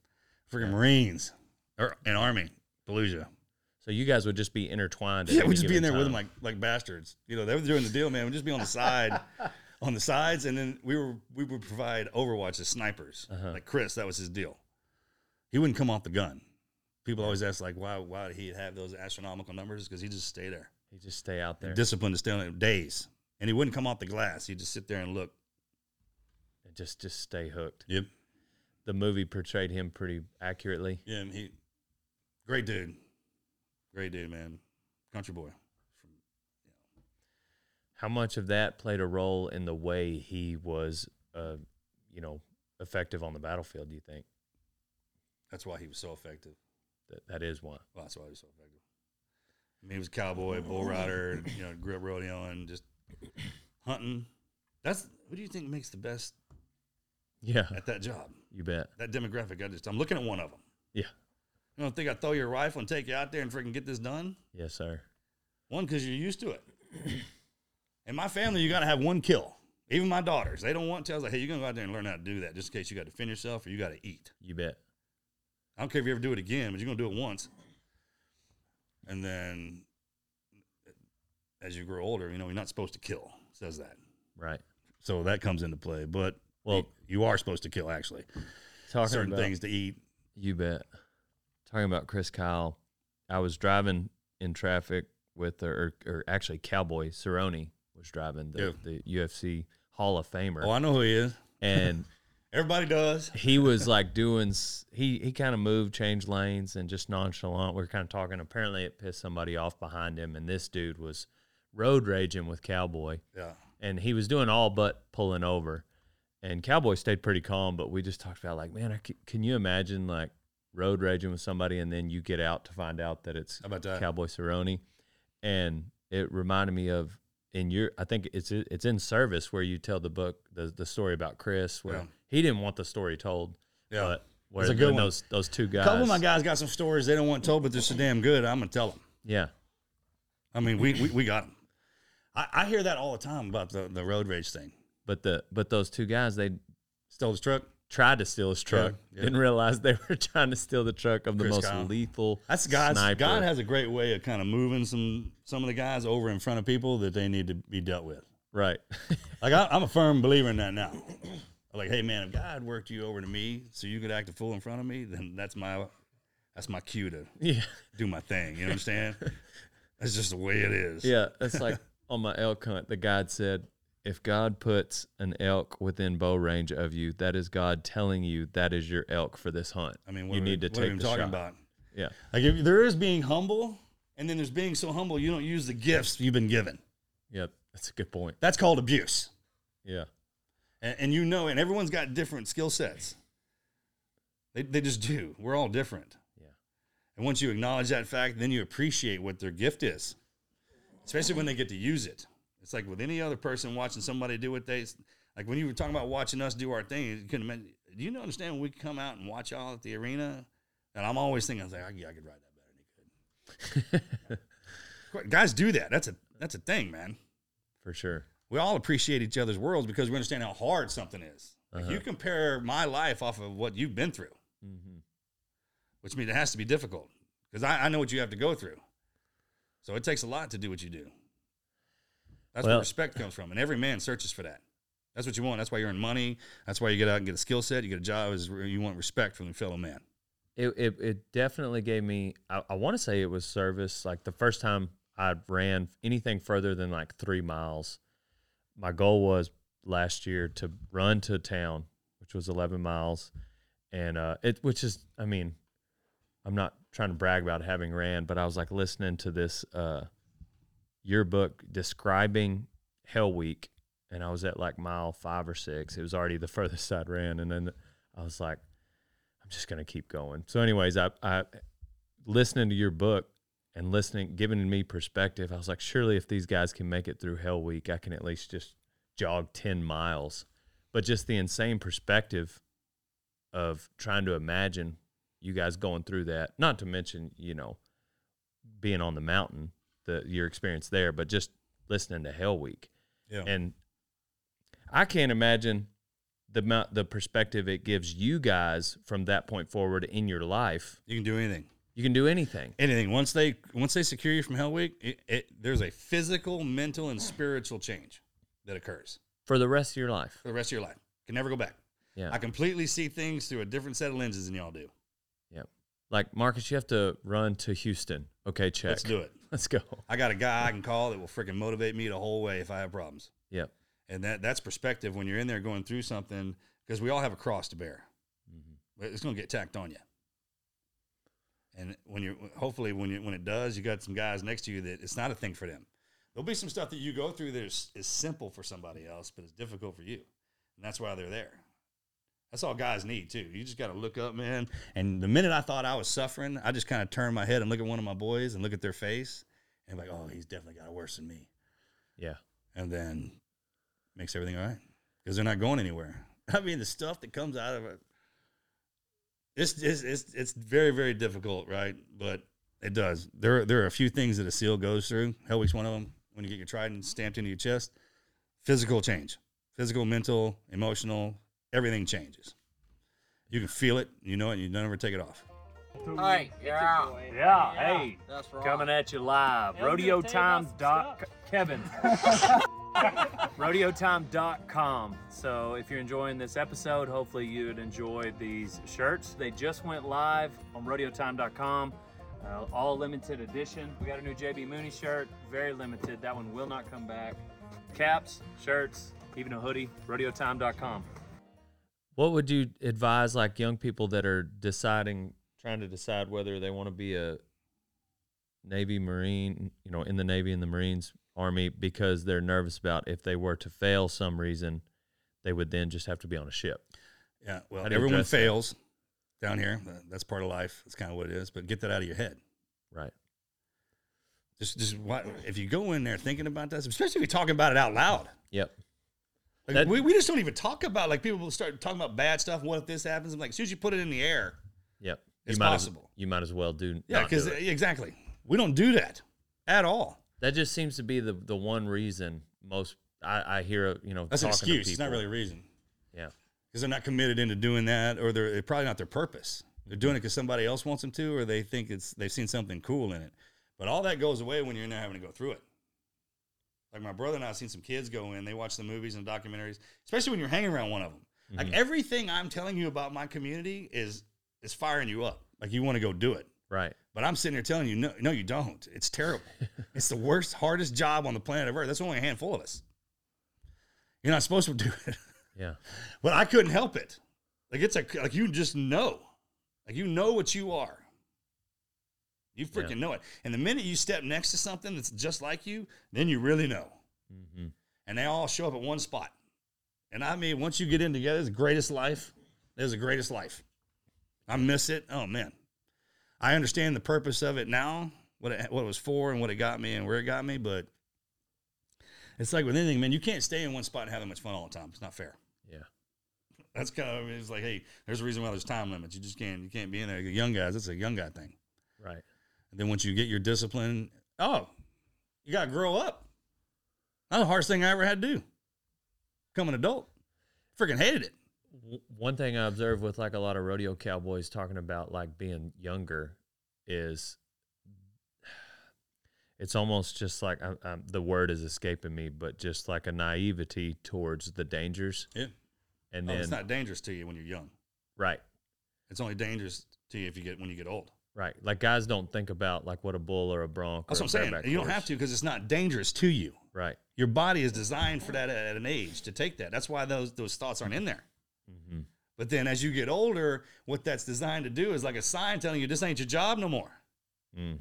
Freaking Marines or an army, Fallujah. So you guys would just be intertwined. Yeah, we'd just be in there with them like like bastards. You know, they were doing the deal, man. We'd just be on the side, on the sides, and then we were we would provide Overwatch as snipers. Uh-huh. Like Chris, that was his deal. He wouldn't come off the gun. People always ask like, why why did he have those astronomical numbers? Because he just stay there, You just stay out there disciplined to stay on it days, and he wouldn't come off the glass. He'd just sit there and look. and just just stay hooked. Yep. The movie portrayed him pretty accurately. Yeah, he, great dude, great dude, man, country boy. How much of that played a role in the way he was, uh, you know, effective on the battlefield? Do you think That's why he was so effective. that that is one? Well, that's why he was so effective. I mean, he was a cowboy, bull rider, you know, grew up rodeoing, just hunting. That's who do you think makes the best Yeah, at that job? you bet. That demographic. I just I'm looking at one of them. Yeah. You don't think I throw your rifle and take you out there and freaking get this done? Yes, sir. One, because you're used to it. In my family, you got to have one kill. Even my daughters, they don't want to. I was like, hey, you're gonna go out there and learn how to do that, just in case you got to defend yourself or you got to eat. You bet. I don't care if you ever do it again, but you're gonna do it once. And then, as you grow older, you know you're not supposed to kill. Says that, Right. so that comes into play. But Well- well, you are supposed to kill actually. Talking Certain about, things to eat. You bet. Talking about Chris Kyle, I was driving in traffic with, or, or actually Cowboy Cerrone was driving the, Yeah. the UFC Hall of Famer, Oh, I know who he is. and Everybody does. he was like doing. He he kind of moved, changed lanes, and just nonchalant. We are kind of talking. Apparently, it pissed somebody off behind him, and this dude was road raging with Cowboy, Yeah. and he was doing all but pulling over. And Cowboy stayed pretty calm, but we just talked about like, man, I c- can you imagine like road raging with somebody, and then you get out to find out that it's How about that? Cowboy Cerrone, and it reminded me of in your. I think it's it's in service where you tell the book the the story about Chris, where Yeah. he didn't want the story told, Yeah. but where It's a good one. those those two guys, A couple of my guys got some stories they don't want told, but they're so damn good. I'm gonna tell them. yeah, I mean, we we, we got them. I, I hear that all the time about the, the road rage thing. but the but those two guys they Stole his truck. Tried to steal his truck, yeah. didn't realize they were trying to steal the truck of the Chris most Kyle. lethal. That's God. God has a great way of kind of moving some some of the guys over in front of people that they need to be dealt with. right. Like I, I'm a firm believer in that now. I'm like, hey man, if God worked you over to me so you could act a fool in front of me, then that's my that's my cue to yeah, do my thing. You understand? that's just the way it is. yeah. It's like on my elk hunt, the guide said, "If God puts an elk within bow range of you, that is God telling you that is your elk for this hunt. I mean, what you need we, to what are take we the talking shot. about? Yeah, Like if there is being humble, and then there's being so humble you don't use the gifts you've been given. yep. That's a good point. That's called abuse. Yeah, and, and you know, and everyone's got different skill sets. They, they just do. We're all different. Yeah. And once you acknowledge that fact, then you appreciate what their gift is, especially when they get to use it. It's like with any other person watching somebody do what they like. When you were talking about watching us do our thing, you couldn't imagine. Do you understand when we come out and watch y'all at the arena? And I'm always thinking, I was like, I, I could ride that better than he could. Guys do that. That's a that's a thing, man for sure. we all appreciate each other's worlds because we understand how hard something is. Like Uh-huh. you compare my life off of what you've been through, hmm which means it has to be difficult because I, I know what you have to go through. So it takes a lot to do what you do. That's Well- where respect comes from, and every man searches for that. That's what you want. That's why you earn money. That's why you get out and get a skill set. You get a job. Is you want respect from your fellow man. It, it it definitely gave me. I, I want to say it was service. Like the first time I ran anything further than like three miles, my goal was last year to run to town, which was eleven miles, and uh, it which is I mean, I'm not trying to brag about having ran, but I was like listening to this uh, yearbook describing Hell Week, and I was at like mile five or six. It was already the furthest I'd ran, and then I was like, I'm just gonna keep going. So, anyways, I, I listening to your book and listening, giving me perspective. I was like, surely if these guys can make it through Hell Week, I can at least just jog ten miles. but just the insane perspective of trying to imagine you guys going through that. Not to mention, you know, being on the mountain, the your experience there, but just listening to Hell Week, Yeah. and I can't imagine the the perspective it gives you guys from that point forward in your life. you can do anything. You can do anything. Anything. Once they once they secure you from Hell Week, it, it, there's a physical, mental, and spiritual change that occurs for the rest of your life. for the rest of your life. Can never go back. Yeah. I completely see things through a different set of lenses than y'all do. Yep. Like Marcus, you have to run to Houston. Okay, check. Let's do it. Let's go. I got a guy I can call that will freaking motivate me the whole way if I have problems. Yep. And that that's perspective when you're in there going through something because we all have a cross to bear. Mm-hmm. It's going to get tacked on you. And when you're hopefully when you when it does, you got some guys next to you that it's not a thing for them. There'll be some stuff that you go through that is, is simple for somebody else, but it's difficult for you, and that's why they're there. That's all guys need too. You just got to look up, man. And the minute I thought I was suffering, I just kind of turned my head and look at one of my boys and look at their face, and like, oh, he's definitely got it worse than me Yeah. and then makes everything all right because they're not going anywhere. I mean, the stuff that comes out of it, it's it's it's, it's very very difficult, right? But it does. There there are a few things that a seal goes through. Hell Week's one of them. When you get your trident stamped into your chest, physical change, physical, mental, emotional, everything changes. You can feel it, you know it, and you never take it off. Hey, yeah. Yeah, hey, That's right. coming at you live. Rodeo time dot Kevin. RodeoTime.com. So if you're enjoying this episode, hopefully you'd enjoy these shirts. They just went live on RodeoTime.com. Uh, all limited edition. We got a new JB Mauney shirt, very limited. That one will not come back. Caps, shirts, even a hoodie. RodeoTime.com. What would you advise like young people that are deciding trying to decide whether they want to be a Navy Marine, you know, in the Navy and the Marines Army because they're nervous about if they were to fail some reason, they would then just have to be on a ship. Yeah, well, everyone address that? fails down here. That's part of life. That's kind of what it is. But get that out of your head. Right. Just, just what if you go in there thinking about this, especially if you're talking about it out loud. Yep. Like That- we, we just don't even talk about like people will start talking about bad stuff. What if this happens? I'm like, as soon as you put it in the air, Yep. It's you might possible. As, you might as well do. yeah, because uh, exactly, we don't do that at all. that just seems to be the the one reason most I, I hear you know That's an excuse. It's not really a reason Yeah. because they're not committed into doing that, or they're, probably not their purpose. They're doing it because somebody else wants them to, or they think it's they've seen something cool in it. But all that goes away when you're there having to go through it. Like my brother and I have seen some kids go in. They watch the movies and documentaries, especially when you're hanging around one of them. Like mm-hmm. everything I'm telling you about my community is is firing you up. Like you want to go do it. Right. But I'm sitting here telling you, no, no, you don't. It's terrible. it's the worst, hardest job on the planet of Earth. That's only a handful of us. You're not supposed to do it, Yeah. but I couldn't help it. Like it's a like you just know, like you know what you are. You freaking Yeah. know it. And the minute you step next to something that's just like you, then you really know. hmm And they all show up at one spot. And I mean, once you get in together, it's the greatest life. It's the greatest life. I miss it. Oh man, I understand the purpose of it now, what it, what it was for, and what it got me, and where it got me. But it's like with anything, man. You can't stay in one spot and have that much fun all the time. It's not fair. Yeah. That's kind of it's like, hey, there's a reason why there's time limits. You just can't you can't be in there. The young guys, it's a young guy thing. Right. And then once you get your discipline, oh, you got to grow up. That's the hardest thing I ever had to do. Become an adult. Freaking hated it. W- One thing I observed with like a lot of rodeo cowboys talking about like being younger is it's almost just like i i the word is escaping me, but just like a naivety towards the dangers. Yeah. And Oh, then it's not dangerous to you when you're young. right, It's only dangerous to you if you get when you get old. Right. Like guys don't think about like what a bull or a bronc. That's what I'm saying. You don't have to because it's not dangerous to you. Right. Your body is designed for that at an age to take that. That's why those those thoughts aren't in there. hmm But then as you get older, what that's designed to do is like a sign telling you this ain't your job no more. hmm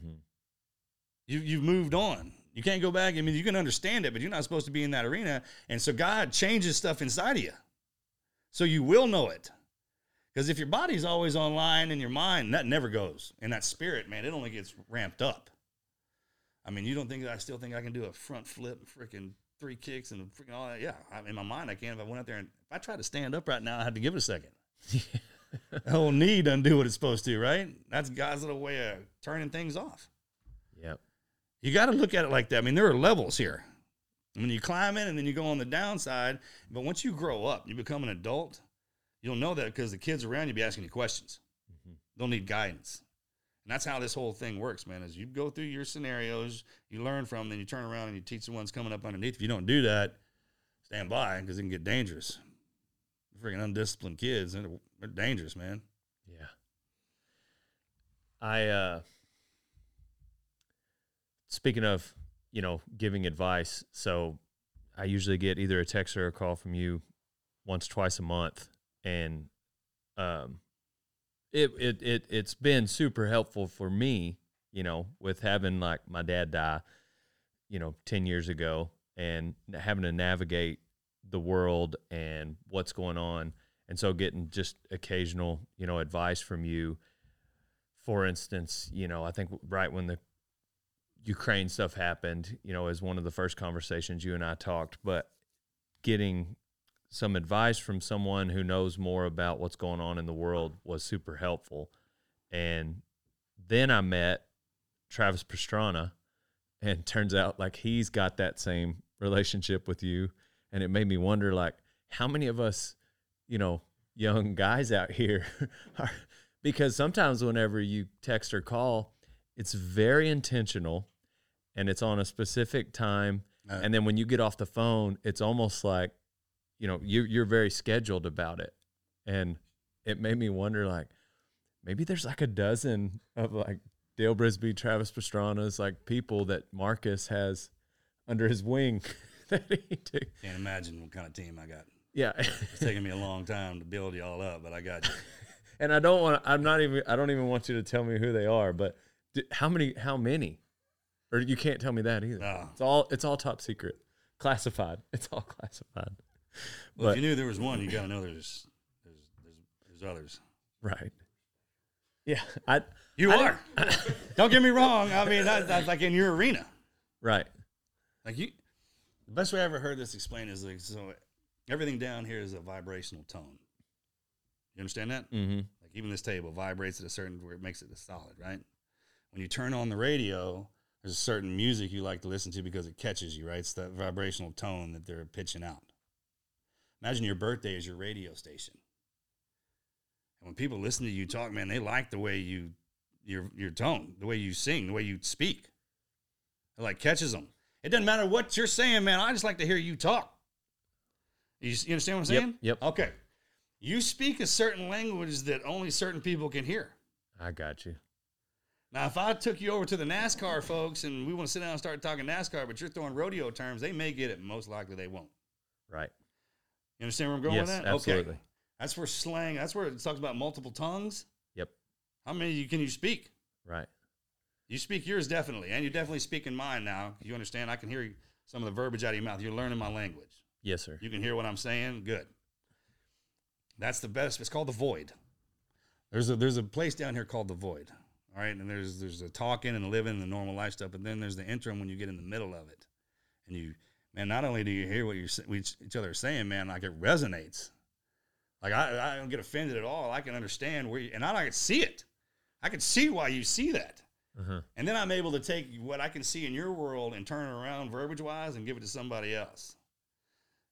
You you've moved on. You can't go back. I mean, you can understand it, but you're not supposed to be in that arena. And so God changes stuff inside of you. So you will know it. Because if your body's always online in your mind, that never goes. And that spirit, man, it only gets ramped up. I mean, you don't think I still think I can do a front flip, and freaking three kicks and freaking all that. Yeah, I, in my mind, I can. If I went out there and if I tried to stand up right now, I had to give it a second. the whole knee doesn't do what it's supposed to, right? That's God's little way of turning things off. Yep. You got to look at it like that. I mean, there are levels here. When you climb in and then you go on the downside, but once you grow up, you become an adult, you'll know that because the kids around you be asking you questions. They'll need guidance. And that's how this whole thing works, man. As you go through your scenarios, you learn from, them, then you turn around and you teach the ones coming up underneath. If you don't do that, stand by because it can get dangerous. Freaking undisciplined kids, they're, they're dangerous, man. Yeah. I uh speaking of, you know, giving advice, so I usually get either a text or a call from you once twice a month and um it it, it it's been super helpful for me, you know, with having like my dad die, you know, 10 years ago and having to navigate the world and what's going on. And so getting just occasional you know advice from you. For instance you know i think right when the ukraine stuff happened you know as one of the first conversations you and i talked but getting some advice from someone who knows more about what's going on in the world was super helpful. And then i met travis pastrana and turns out like he's got that same relationship with you. And it made me wonder like how many of us you know young guys out here are because sometimes whenever you text or call it's very intentional and it's on a specific time. Uh, and then when you get off the phone it's almost like you know you you're very scheduled about it and it made me wonder like maybe there's like a dozen of like Dale Brisby, Travis Pastrana's like people that Marcus has under his wing that he took. Can't imagine what kind of team I got. Yeah. It's taking me a long time to build you all up, but I got you. and I don't want to, I'm not even, I don't even want you to tell me who they are, but d how many, how many? Or you can't tell me that either. It's all, it's all top secret, classified. It's all classified. Well, But- if you knew there was one, you got to know there's, there's there's there's others. Right. Yeah. I, You I are. Don't get me wrong. I mean, that, that's like in your arena. right. Like you, the best way I ever heard this explained is like so. Everything down here is a vibrational tone. You understand that? Mm-hmm. Like even this table vibrates at a certain where it makes it a solid, right? When you turn on the radio, there's a certain music you like to listen to because it catches you, right? It's that vibrational tone that they're pitching out. Imagine your birthday is your radio station. And when people listen to you talk, man, they like the way you your your tone, the way you sing, the way you speak. It like catches them. It doesn't matter what you're saying, man. I just like to hear you talk. You, you understand what I'm Yep, saying? yep. Okay. You speak a certain language that only certain people can hear. I got you. Now, if I took you over to the NASCAR folks and we want to sit down and start talking NASCAR, but you're throwing rodeo terms, they may get it. Most likely they won't. Right. You understand where I'm going yes, with that? absolutely. Okay. That's where slang, that's where it talks about multiple tongues. Yep. How many you- can you speak? Right. You speak yours definitely, and you're definitely speaking mine now. You understand? I can hear some of the verbiage out of your mouth. You're learning my language. Yes, sir. You can hear what I'm saying. Good. That's the best. It's called the void. There's a there's a place down here called the void. All right, and there's there's a talking and living and the normal life stuff, but then there's the interim when you get in the middle of it, and you man, not only do you hear what you're sa- each other are saying, man, like it resonates. Like I, I don't get offended at all. I can understand where, you, and I can see it. I can see why you see that. Uh-huh. And then I'm able to take what I can see in your world and turn it around verbiage wise and give it to somebody else.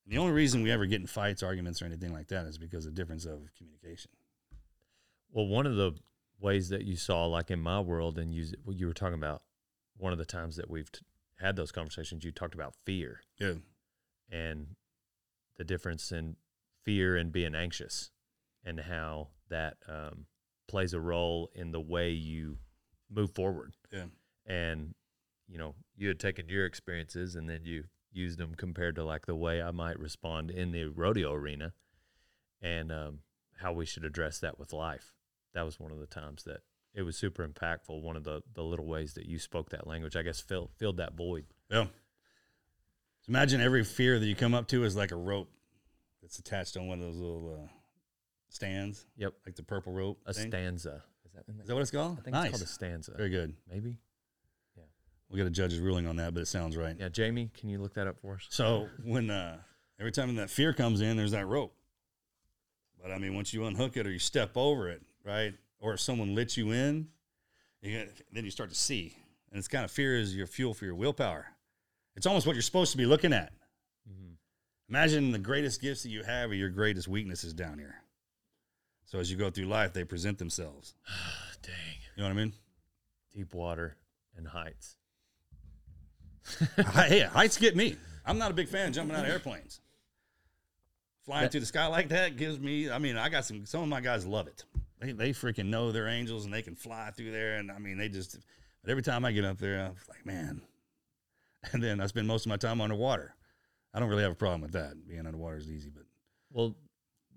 And the only reason we ever get in fights, arguments, or anything like that is because of difference of communication. Well, one of the ways that you saw, like in my world, and you you were talking about one of the times that we've t- had those conversations, you talked about fear Yeah. and the difference in fear and being anxious, and how that um, plays a role in the way you move forward. Yeah. And you know, you had taken your experiences and then you used them compared to like the way I might respond in the rodeo arena, and um, how we should address that with life. That was one of the times that it was super impactful. One of the the little ways that you spoke that language, I guess, filled filled that void. Yeah. So imagine every fear that you come up to is like a rope that's attached on one of those little uh, stands, Yep, like the purple rope. a thing. stanza. Is that, Is that what it's called? I think nice. it's called a stanza. Very good. Maybe. Well, We got a judge's ruling on that, but it sounds right. Yeah, Jamie, can you look that up for us? So when uh, every time that fear comes in, there's that rope. But I mean, once you unhook it or you step over it, right, or if someone lets you in, you get, then you start to see, and it's kind of fear is your fuel for your willpower. It's almost what you're supposed to be looking at. Mm-hmm. Imagine the greatest gifts that you have are your greatest weaknesses down here. So as you go through life, they present themselves. Dang. You know what I mean? Deep water and heights. Hi- hey, heights get me. I'm not a big fan of jumping out of airplanes. Flying through the sky like that gives me. I mean, I got some. Some of my guys love it. They they freaking know they're angels and they can fly through there. And I mean, they just. But every time I get up there, I'm like, man. And then I spend most of my time underwater. I don't really have a problem with that. Being underwater is easy, but Well,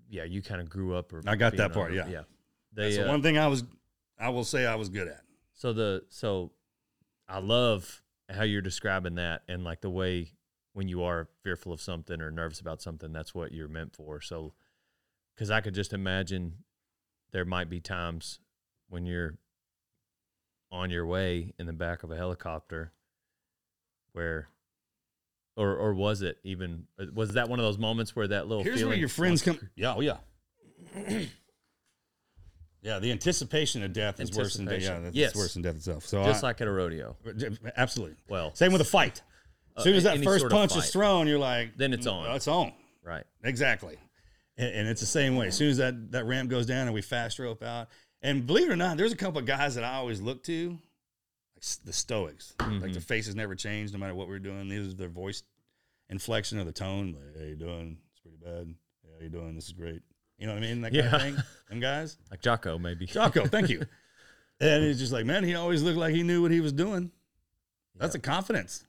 yeah, you kind of grew up. Or I got that part, under- yeah. yeah. They, that's the uh, one thing I was. I will say I was good at. So the so I love how you're describing that and like the way when you are fearful of something or nervous about something, that's what you're meant for. So because I could just imagine there might be times when you're on your way in the back of a helicopter where or or was it even was that one of those moments where that little Here's where your friends come. Yeah, oh yeah. yeah, the anticipation of death is worse than death. Yeah, Anticipation. that's Yes. worse than death itself. So just I- like at a rodeo. absolutely. Well, Same with a fight. As soon as uh, that first sort of punch is thrown, you're like, Then it's on. "Oh, It's on. right. Exactly. And, and it's the same way. As soon as that, that ramp goes down and we fast rope out, and believe it or not, there's a couple of guys that I always look to, like the Stoics. Like Mm-hmm. their faces never change no matter what we're doing. These are their voice inflection or the tone. Like, hey, you doing? It's pretty bad. Yeah, how you doing? This is great. You know what I mean? That kind Yeah. of thing. Them guys. Like Jocko maybe. Jocko, thank you. And he's just like, man, he always looked like he knew what he was doing. That's a confidence.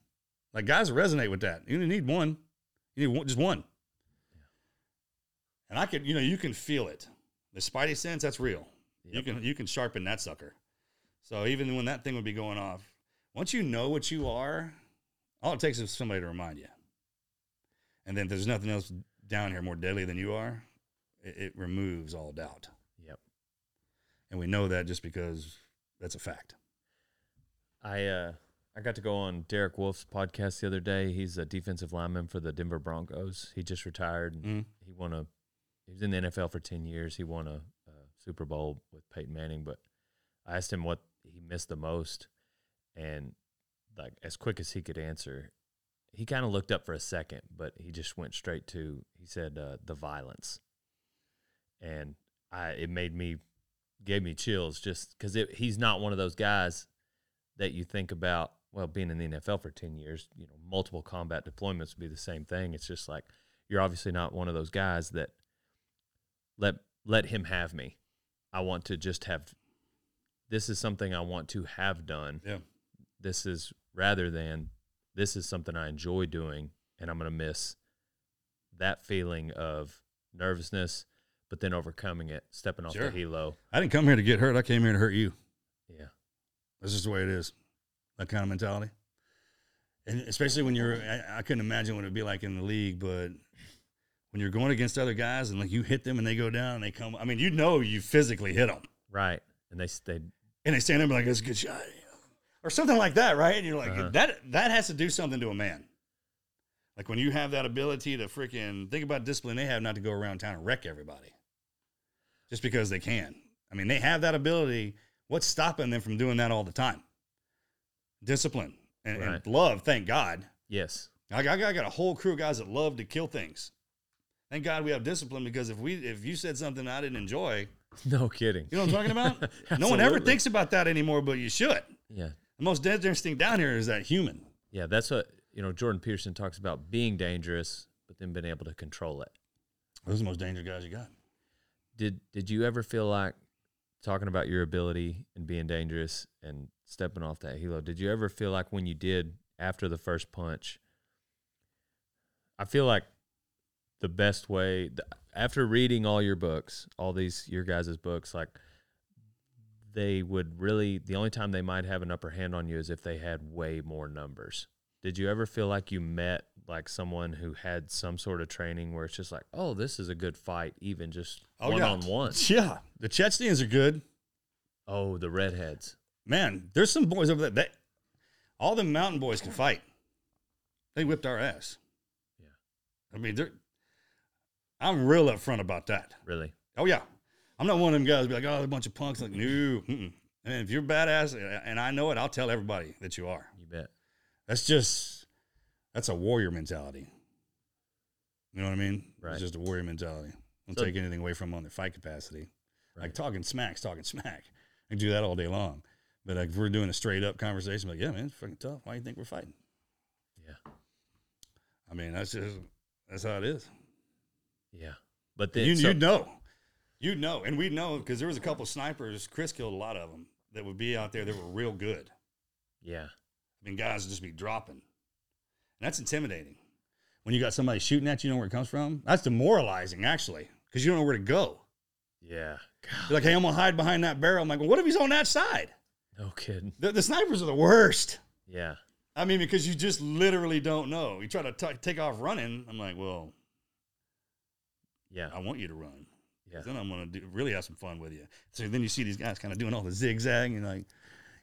Like guys resonate with that. You need one. You need one, just one. And I could, you know, you can feel it. The spidey sense, that's real. You can you can sharpen that sucker. So even when that thing would be going off, once you know what you are, all it takes is somebody to remind you. And then there's nothing else down here more deadly than you are. It, it removes all doubt. Yep. And we know that just because that's a fact. I uh I got to go on Derek Wolfe's podcast the other day. He's a defensive lineman for the Denver Broncos. He just retired. And Mhm. He won a he was in the NFL for 10 years. He won a, a Super Bowl with Peyton Manning, but I asked him what he missed the most and like as quick as he could answer, he kind of looked up for a second, but he just went straight to he said uh, the violence. And I it made me gave me chills just cuz he's not one of those guys that you think about well being in the NFL for 10 years you know multiple combat deployments would be the same thing it's just like you're obviously not one of those guys that let let him have me I want to just have this is something I want to have done Yeah. this is rather than this is something I enjoy doing and I'm going to miss that feeling of nervousness but then overcoming it stepping off Sure. the helo I didn't come here to get hurt. I came here to hurt you. yeah That's just the way it is. That kind of mentality. And especially when you're, I, I couldn't imagine what it'd be like in the league, but when you're going against other guys and like you hit them and they go down and they come, I mean, you know, you physically hit them right and they they and they stand up and like, that's a good shot. Or something like that, right? And you're like, Uh-huh. that, that has to do something to a man. Like when you have that ability to freaking think about discipline they have not to go around town and wreck everybody just because they can. I mean, they have that ability. What's stopping them from doing that all the time? Discipline and, and love, thank God. yes I got, I got a whole crew of guys that love to kill things. Thank God we have discipline because if we if you said something I didn't enjoy, No kidding. you know what I'm talking about? no one ever thinks about that anymore, but you should. Yeah. The most dangerous thing down here is that human. Yeah. That's what, you know, Jordan Peterson talks about being dangerous, but then being able to control it. Those are the most dangerous guys you got. Did Did you ever feel like talking about your ability and being dangerous and stepping off that helo? Did you ever feel like when you did after the first punch? I feel like the best way th- after reading all your books, all these your guys' books, like they would really the only time they might have an upper hand on you is if they had way more numbers. Did you ever feel like you met like someone who had some sort of training where it's just like, oh, this is a good fight, even just one on one? Yeah. The Chechenians are good. Oh, the redheads. Man, there's some boys over there. They, All the mountain boys can fight. They whipped our ass. Yeah. I mean, they're. I'm real upfront about that. Really? Oh yeah, I'm not one of them guys be like, oh, a bunch of punks. Like, no. Mm-mm. And if you're badass, and I know it, I'll tell everybody that you are. You bet. That's just that's a warrior mentality. You know what I mean? Right. It's just a warrior mentality. Don't So- take anything away from them on their fight capacity. Like talking smack's talking smack. I can do that all day long. But like if we're doing a straight up conversation, like, yeah, man, it's fucking tough. Why do you think we're fighting? Yeah. I mean, that's just that's how it is. Yeah. But then you so- you know, you know, and we know because there was a couple snipers. Chris killed a lot of them that would be out there that were real good. Yeah. I mean, guys would just be dropping, and that's intimidating. When you got somebody shooting at you, you know where it comes from. That's demoralizing, actually, because you don't know where to go. Yeah. Like, hey, I'm gonna hide behind that barrel. I'm like, well, what if he's on that side? No kidding. The, the snipers are the worst. Yeah. I mean, because you just literally don't know. You try to t- take off running. I'm like, well, Yeah. I want you to run. Yeah. Then I'm gonna really have some fun with you. So then you see these guys kind of doing all the zigzag, and like,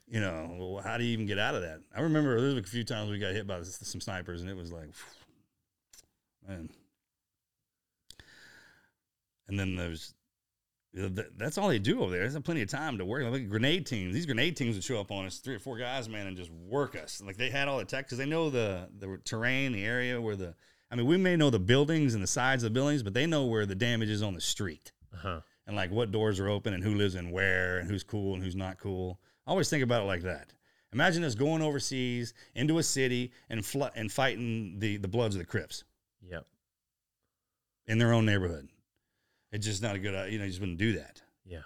you know, well, how do you even get out of that? I remember there was a few times we got hit by s- some snipers, and it was like, man. And then there's you know, th- that's all they do over there. There's plenty of time to work. Like grenade teams, these grenade teams would show up on us, three or four guys, man, and just work us. Like they had all the tech because they know the the terrain, the area where the. I mean, we may know the buildings and the sides of the buildings, but they know where the damage is on the street Uh huh. and like what doors are open and who lives in where and who's cool and who's not cool. I always think about it like that. Imagine us going overseas into a city and fl- and fighting the the Bloods of the Crips Yep. in their own neighborhood. It's just not a good, uh, you know, you just wouldn't do that. Yeah.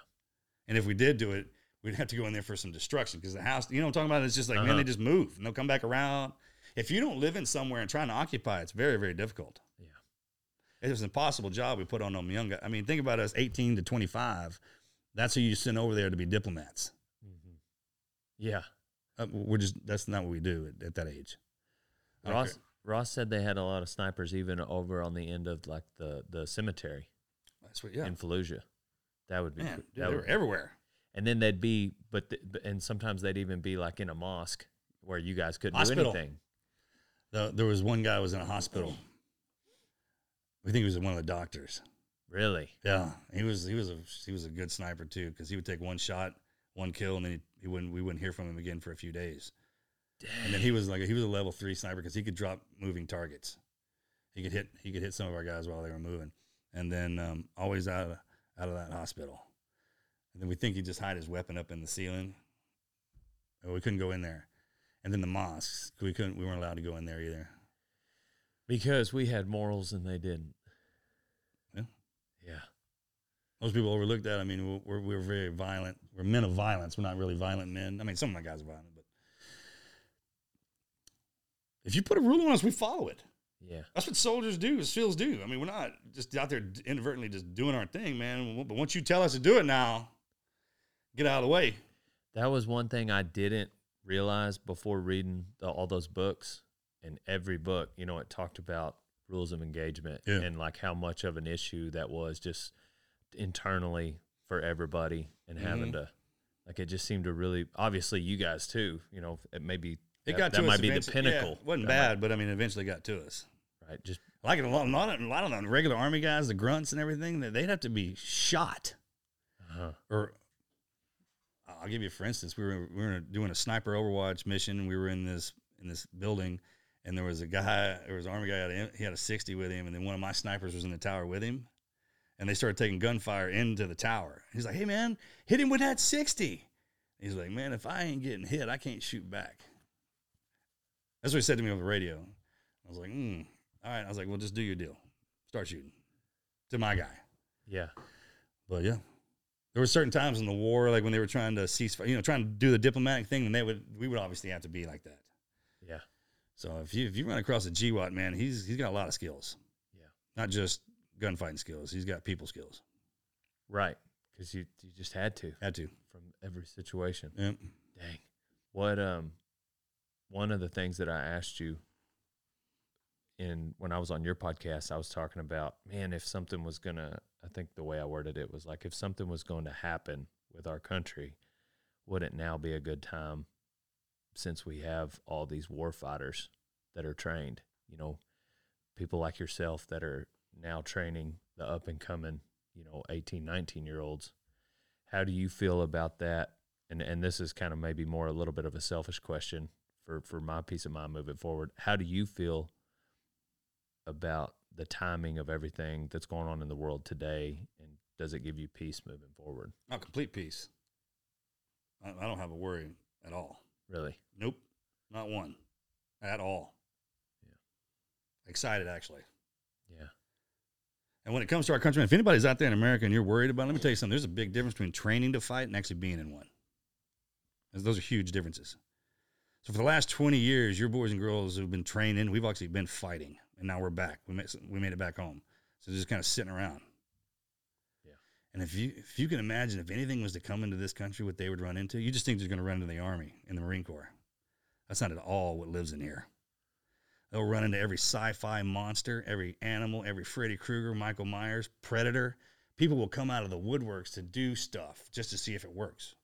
And if we did do it, we'd have to go in there for some destruction because the house, you know what I'm talking about? It's just like, man, Uh-huh. they just move and they'll come back around. If you don't live in somewhere and trying to occupy, it's very, very difficult. Yeah. It was an impossible job we put on them young guys. I mean, think about us 18 to 25. That's who you send over there to be diplomats. hmm Yeah. Uh, we're just, that's not what we do at, at that age. Ross. Ross said they had a lot of snipers even over on the end of like the the cemetery That's what, yeah. in Fallujah. That would be Man, dude, that they would were everywhere. and then they'd be but, th- but and sometimes they'd even be like in a mosque where you guys couldn't Hospital. do anything. The, there was one guy who was in a hospital. We think he was one of the doctors. Really? Yeah, he was he was a he was a good sniper too because he would take one shot, one kill, and then he, he wouldn't we wouldn't hear from him again for a few days. And then he was like he was a level three sniper because he could drop moving targets. He could hit he could hit some of our guys while they were moving, and then um, always out of out of that hospital. And then we think he just hide his weapon up in the ceiling. And we couldn't go in there. And then the mosques we couldn't we weren't allowed to go in there either. Because we had morals and they didn't. Yeah. Yeah. Most people overlook that. I mean, we're, we're very violent. We're men of violence. We're not really violent men. I mean, some of my guys are violent, but if you put a rule on us, we follow it. Yeah. That's what soldiers do, SEALs do. I mean, we're not just out there inadvertently just doing our thing, man. But once you tell us to do it now, get out of the way. That was one thing I didn't realize before reading the, all those books. In every book, you know, it talked about rules of engagement Yeah. and like how much of an issue that was just internally for everybody and having Mhm. to, like, it just seemed to really, obviously, you guys too, you know, it may be, It that, got that might be the. Yeah, pinnacle. it wasn't That might- bad, but I mean, eventually got to us. right? Just, Like a lot, a lot, of, a lot of the regular army guys, the grunts and everything, they- they'd have to be shot. uh or I'll give you for instance, we were we were doing a sniper Overwatch mission, and we were in this in this building, and there was a guy, there was an army guy, he had a sixty with him, and then one of my snipers was in the tower with him, and they started taking gunfire into the tower. He's like, "Hey man, hit him with that 60. He's like, "Man, if I ain't getting hit, I can't shoot back." That's what he said to me over the radio. I was like, mm, "All right." I was like, "Well, just do your deal, start shooting." To my guy. yeah. But yeah, there were certain times in the war, like when they were trying to cease, you know, trying to do the diplomatic thing, and they would, we would obviously have to be like that. Yeah. So if you if you run across a GWOT man, he's he's got a lot of skills. Yeah. Not just gunfighting skills. He's got people skills. Right. Because you, you just had to Had to. from every situation. Yep. Dang. What um one of the things that I asked you in when I was on your podcast, I was talking about, man, if something was gonna I think the way I worded it was like if something was going to happen with our country, would it now be a good time since we have all these war fighters that are trained, you know, people like yourself that are now training the up and coming, you know, 18, 19 year olds. How do you feel about that? And and this is kind of maybe more a little bit of a selfish question for for my peace of mind moving forward. How do you feel about the timing of everything that's going on in the world today and does it give you peace moving forward? Not complete peace. I, I don't have a worry at all. Really? Nope, not one, at all. Yeah. Excited actually. Yeah. And when it comes to our country, if anybody's out there in America and you're worried about, it, let me tell you something. There's a big difference between training to fight and actually being in one. Those are huge differences. So for the last 20 years, your boys and girls who've been training, we've actually been fighting, and now we're back. We made we made it back home. So just kind of sitting around. Yeah. And if you if you can imagine if anything was to come into this country, what they would run into, you just think they're going to run into the army and the Marine Corps. That's not at all what lives in here. They'll run into every sci-fi monster, every animal, every Freddy Krueger, Michael Myers, Predator. People will come out of the woodworks to do stuff just to see if it works.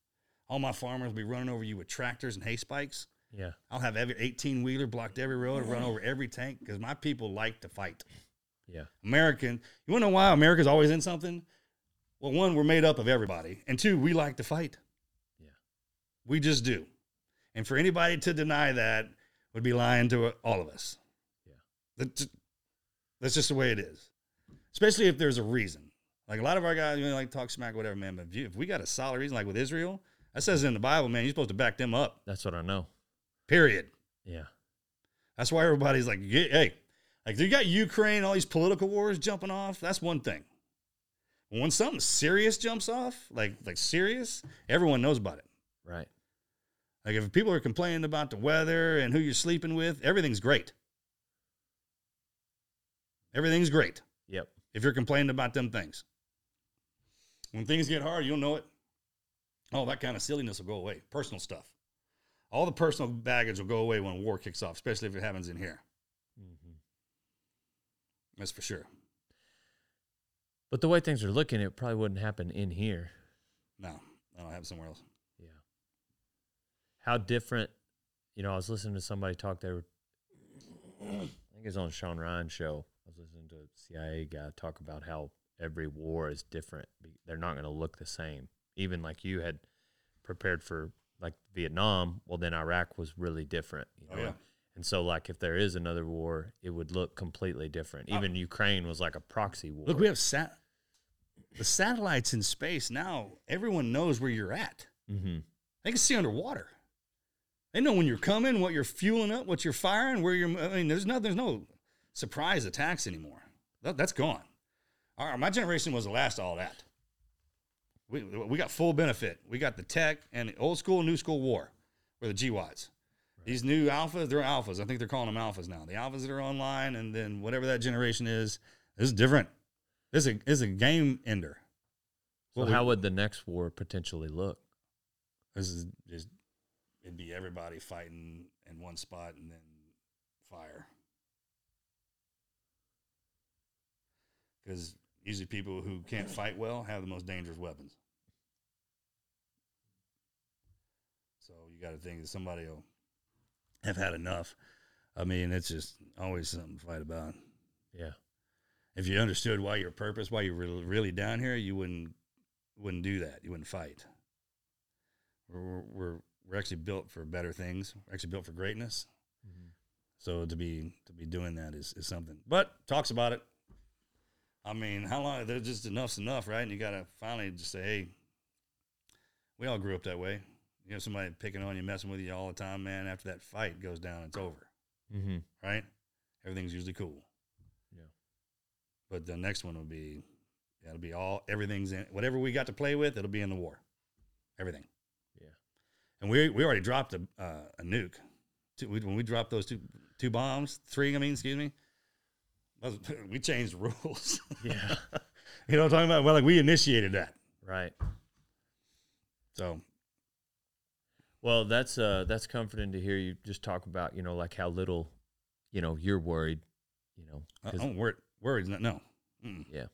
All my farmers will be running over you with tractors and hay spikes. Yeah. I'll have every 18 wheeler blocked every road and run over every tank because my people like to fight. Yeah. American, you want to know why America's always in something? Well, one, we're made up of everybody, and two, we like to fight. Yeah. We just do. And for anybody to deny that would be lying to uh, all of us. Yeah. That's, that's just the way it is. Especially if there's a reason. Like a lot of our guys, you know, like talk smack, whatever, man. But if, you, if we got a solid reason, like with Israel, that says in the Bible, man, you're supposed to back them up. That's what I know. Period. Yeah. That's why everybody's like, hey, like you got Ukraine, all these political wars jumping off. That's one thing. When something serious jumps off, like like serious, everyone knows about it. Right. Like if people are complaining about the weather and who you're sleeping with, everything's great. Everything's great Yep. if you're complaining about them things. When things get hard, you'll know it. All that kind of silliness will go away. Personal stuff. All the personal baggage will go away when war kicks off, especially if it happens in here. Mm-hmm. That's for sure. But the way things are looking, it probably wouldn't happen in here. No, that'll happen somewhere else. Yeah. How different, you know, I was listening to somebody talk, they were, I think it was on Sean Ryan's show. I was listening to a CIA guy talk about how every war is different. They're not going to look the same. Even like you had prepared for like Vietnam, well, then Iraq was really different. You Oh, know? yeah. And so, like, if there is another war, it would look completely different. Even Ukraine was like a proxy war. Look, we have sat the satellites in space now. Everyone knows where you're at. mm-hmm. They can see underwater. They know when you're coming, what you're fueling up, what you're firing, where you're. I mean, there's no, there's no surprise attacks anymore. That, that's gone. All right, my generation was the last all that. We, we got full benefit. We got the tech and the old school, new school war, or the GWOTs. These new alphas, they're alphas. I think they're calling them alphas now. The alphas that are online, and then whatever that generation is, this is different. This is a, is a game ender. So, we- how would the next war potentially look? This is just it'd be everybody fighting in one spot and then fire. Because usually people who can't fight well have the most dangerous weapons. So you got to think that somebody will have had enough. I mean, it's just always something to fight about. Yeah. If you understood why your purpose, why you're really, really down here, you wouldn't wouldn't do that. You wouldn't fight. We're, we're we're actually built for better things. We're actually built for greatness. Mm-hmm. So to be to be doing that is, is something. But talks about it. I mean, how long? There's just enough's enough, right? And you got to finally just say, hey, we all grew up that way. You know, somebody picking on you, messing with you all the time, man. After that fight goes down, it's over, Mm-hmm. right? Everything's usually cool. Yeah. But the next one will be, yeah, it'll be all everything's in whatever we got to play with. It'll be in the war, everything. Yeah. And we we already dropped a uh, a nuke. Two, we, when we dropped those two two bombs, three. I mean, excuse me. That was- we changed the rules. Yeah. you know what I'm talking about? Well, like we initiated that. right. So Well, that's uh that's comforting to hear you just talk about, you know, like how little, you know, you're worried, you know. I 'cause- don't worry. Worried? No. Mm-mm. yeah.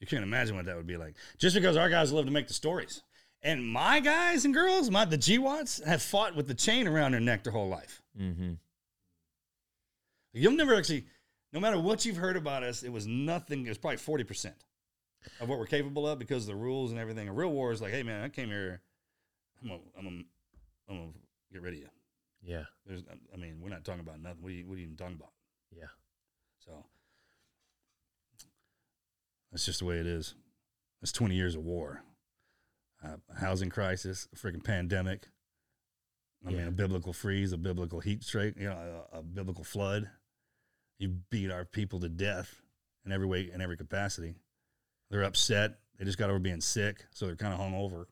You can't imagine what that would be like. Just because our guys love to make the stories, And my guys and girls, my the GWOTs have fought with the chain around their neck their whole life. Mm-hmm. You'll never actually, no matter what you've heard about us, it was nothing. It was probably forty percent of what we're capable of because of the rules and everything. A real war is like, hey man, I came here. I'm gonna, I'm gonna, I'm gonna get rid of you. Yeah. There's, I mean, we're not talking about nothing. What are you, what are you even talking about? Yeah. So that's just the way it is. It's 20 years of war, uh, a housing crisis, a freaking pandemic. I mean, a biblical freeze, a biblical heat strike, you know, a, a biblical flood. You beat our people to death in every way, in every capacity. They're upset. They just got over being sick, so they're kind of hungover.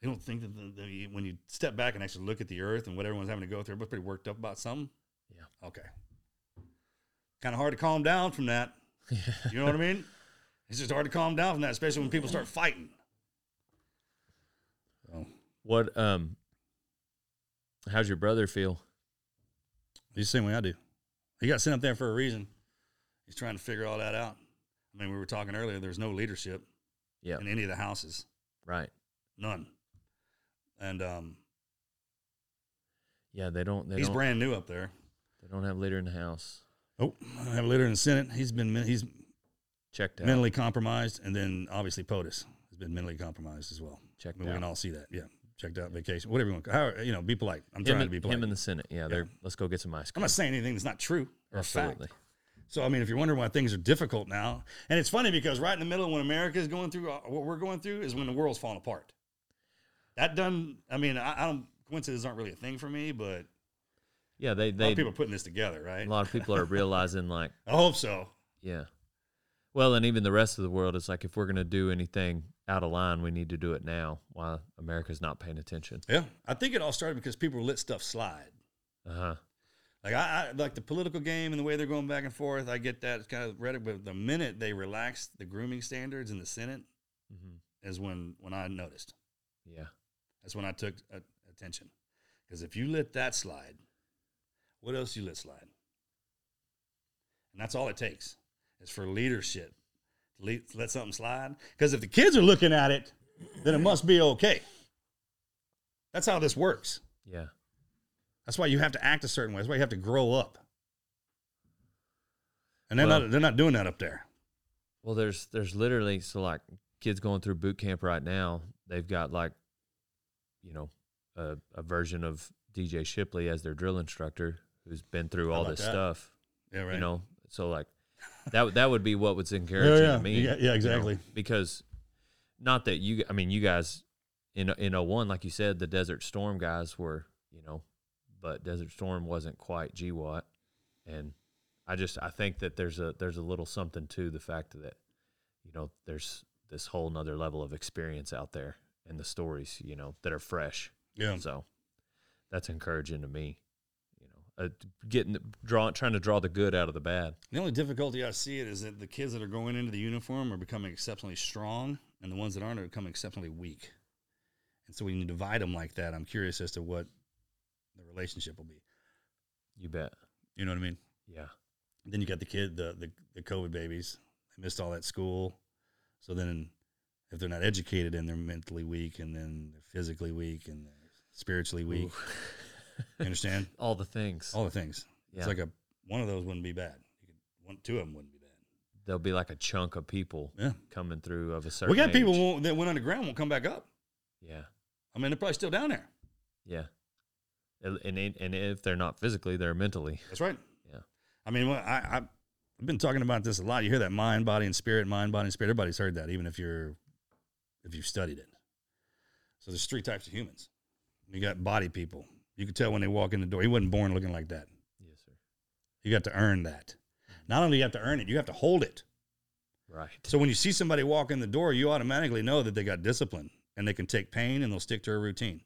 They don't think that the, the, when you step back and actually look at the earth and what everyone's having to go through, everybody's pretty worked up about something. Yeah. Okay. Kind of hard to calm down from that. You know what I mean? It's just hard to calm down from that, especially when people start fighting. So What um how's your brother feel? He's the same way I do. He got sent up there for a reason. He's trying to figure all that out. I mean, we were talking earlier. There's no leadership Yeah. in any of the houses, Right. none. And um, Yeah, they don't they he's don't brand new up there. they don't have leader in the house. Oh, I have a leader in the Senate. He's been he's Checked out. mentally compromised, and then obviously POTUS has been mentally compromised as well. I checked mean, we can all see that. Yeah, checked out vacation, whatever you want. How you know, be polite. I'm him, trying and, to be polite. him in the Senate. Yeah, they're let's go get some ice cream. I'm not saying anything that's not true or a fact. So I mean, if you're wondering why things are difficult now, and it's funny because right in the middle of when America is going through uh, what we're going through is when the world's falling apart. That done. I mean, I, I don't coincidences aren't really a thing for me, but Yeah, they a lot they of people are putting this together, right? a lot of people are realizing like I hope so. Yeah. Well, and even the rest of the world, it's like if we're going to do anything out of line, we need to do it now while America's not paying attention. Yeah, I think it all started because people let stuff slide. Uh huh. Like I, I like the political game and the way they're going back and forth. I get that it's kind of rhetoric, but the minute they relaxed the grooming standards in the Senate hmm is when when I noticed. Yeah. That's when I took uh, attention. Because if you let that slide, what else you let slide? And that's all it takes is for leadership let something slide. Because if the kids are looking at it, then it must be okay. That's how this works. Yeah. That's why you have to act a certain way. That's why you have to grow up. And they're Well- not they're not doing that up there. Well, there's there's literally so like kids going through boot camp right now. They've got like, you know, a, a version of DJ Shipley as their drill instructor who's been through all this that? stuff. Yeah, right. You know, so like that that would be what was encouraging yeah. to me. Yeah, yeah, you know, exactly. because not that you, I mean, you guys in in 01, like you said, the Desert Storm guys were, you know, but Desert Storm wasn't quite G GWOT, and I just I think that there's a there's a little something to the fact that you know there's this whole nother level of experience out there and the stories you know that are fresh. yeah. So that's encouraging to me. Uh, getting draw trying to draw the good out of the bad. The only difficulty I see it is that the kids that are going into the uniform are becoming exceptionally strong, and the ones that aren't are becoming exceptionally weak. And so when you divide them like that, I'm curious as to what the relationship will be. You bet. You know what I mean? Yeah. Then you got the kid, the the, the COVID babies. They missed all that school, so then if they're not educated and they're mentally weak, and then they're physically weak and they're spiritually weak. You understand? All the things. All the things. Yeah. It's like a one of those wouldn't be bad. You could one, two of them wouldn't be bad. there'll be like a chunk of people Yeah. coming through of a certain. We got people won't, that went underground won't come back up. Yeah, I mean, they're probably still down there. yeah, and and, and if they're not physically, they're mentally. That's right. Yeah. I mean, well, I, I I've been talking about this a lot. You hear that mind, body, and spirit, mind, body, and spirit. Everybody's heard that, even if you're if you've studied it. So there's three types of humans. You got body people. You can tell when they walk in the door. He wasn't born looking like that. Yes, sir. You got to earn that. Mm-hmm. Not only you have to earn it, you have to hold it. Right. So when you see somebody walk in the door, you automatically know that they got discipline and they can take pain and they'll stick to a routine.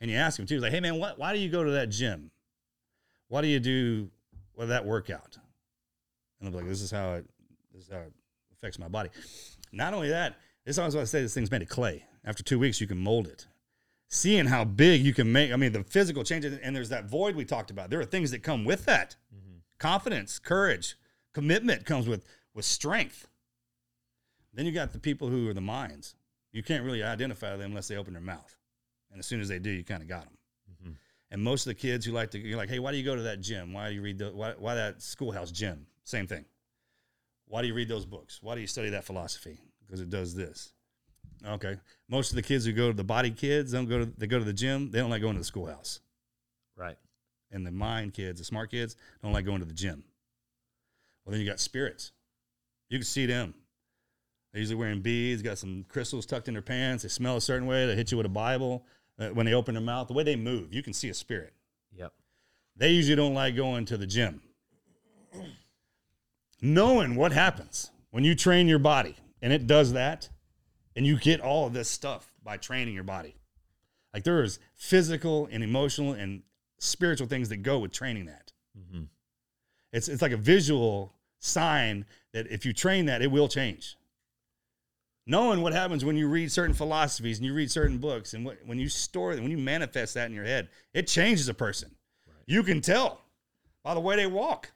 And you ask them too, like, hey man, what, why do you go to that gym? Why do you do well, that workout? And they'll be like, this is how it this is how it affects my body. Not only that, this is always what I say this thing's made of clay. After two weeks, you can mold it. Seeing how big you can make, I mean, the physical changes, and there's that void we talked about. There are things that come with that. Confidence, courage, commitment comes with with strength. Then you got the people who are the minds. You can't really identify them unless they open their mouth. And as soon as they do, you kind of got them. Mhm. And most of the kids who like to, you're like, hey, why do you go to that gym? Why do you read the, why, why that schoolhouse gym? Same thing. Why do you read those books? Why do you study that philosophy? Because it does this. Okay. Most of the kids who go to the body kids don't go to, they go to the gym. They don't like going to the schoolhouse. Right. And the mind kids, the smart kids, don't like going to the gym. Well, then you got spirits. You can see them. They're usually wearing beads, got some crystals tucked in their pants. They smell a certain way. They hit you with a Bible. Uh, when they open their mouth, the way they move, you can see a spirit. Yep. They usually don't like going to the gym. Knowing what happens when you train your body, and it does that, and you get all of this stuff by training your body. Like there is physical and emotional and spiritual things that go with training that. Mm-hmm. It's it's like a visual sign that if you train that, it will change. Knowing what happens when you read certain philosophies and you read certain books, and what, when you store them, when you manifest that in your head, it changes a person. You can tell by the way they walk.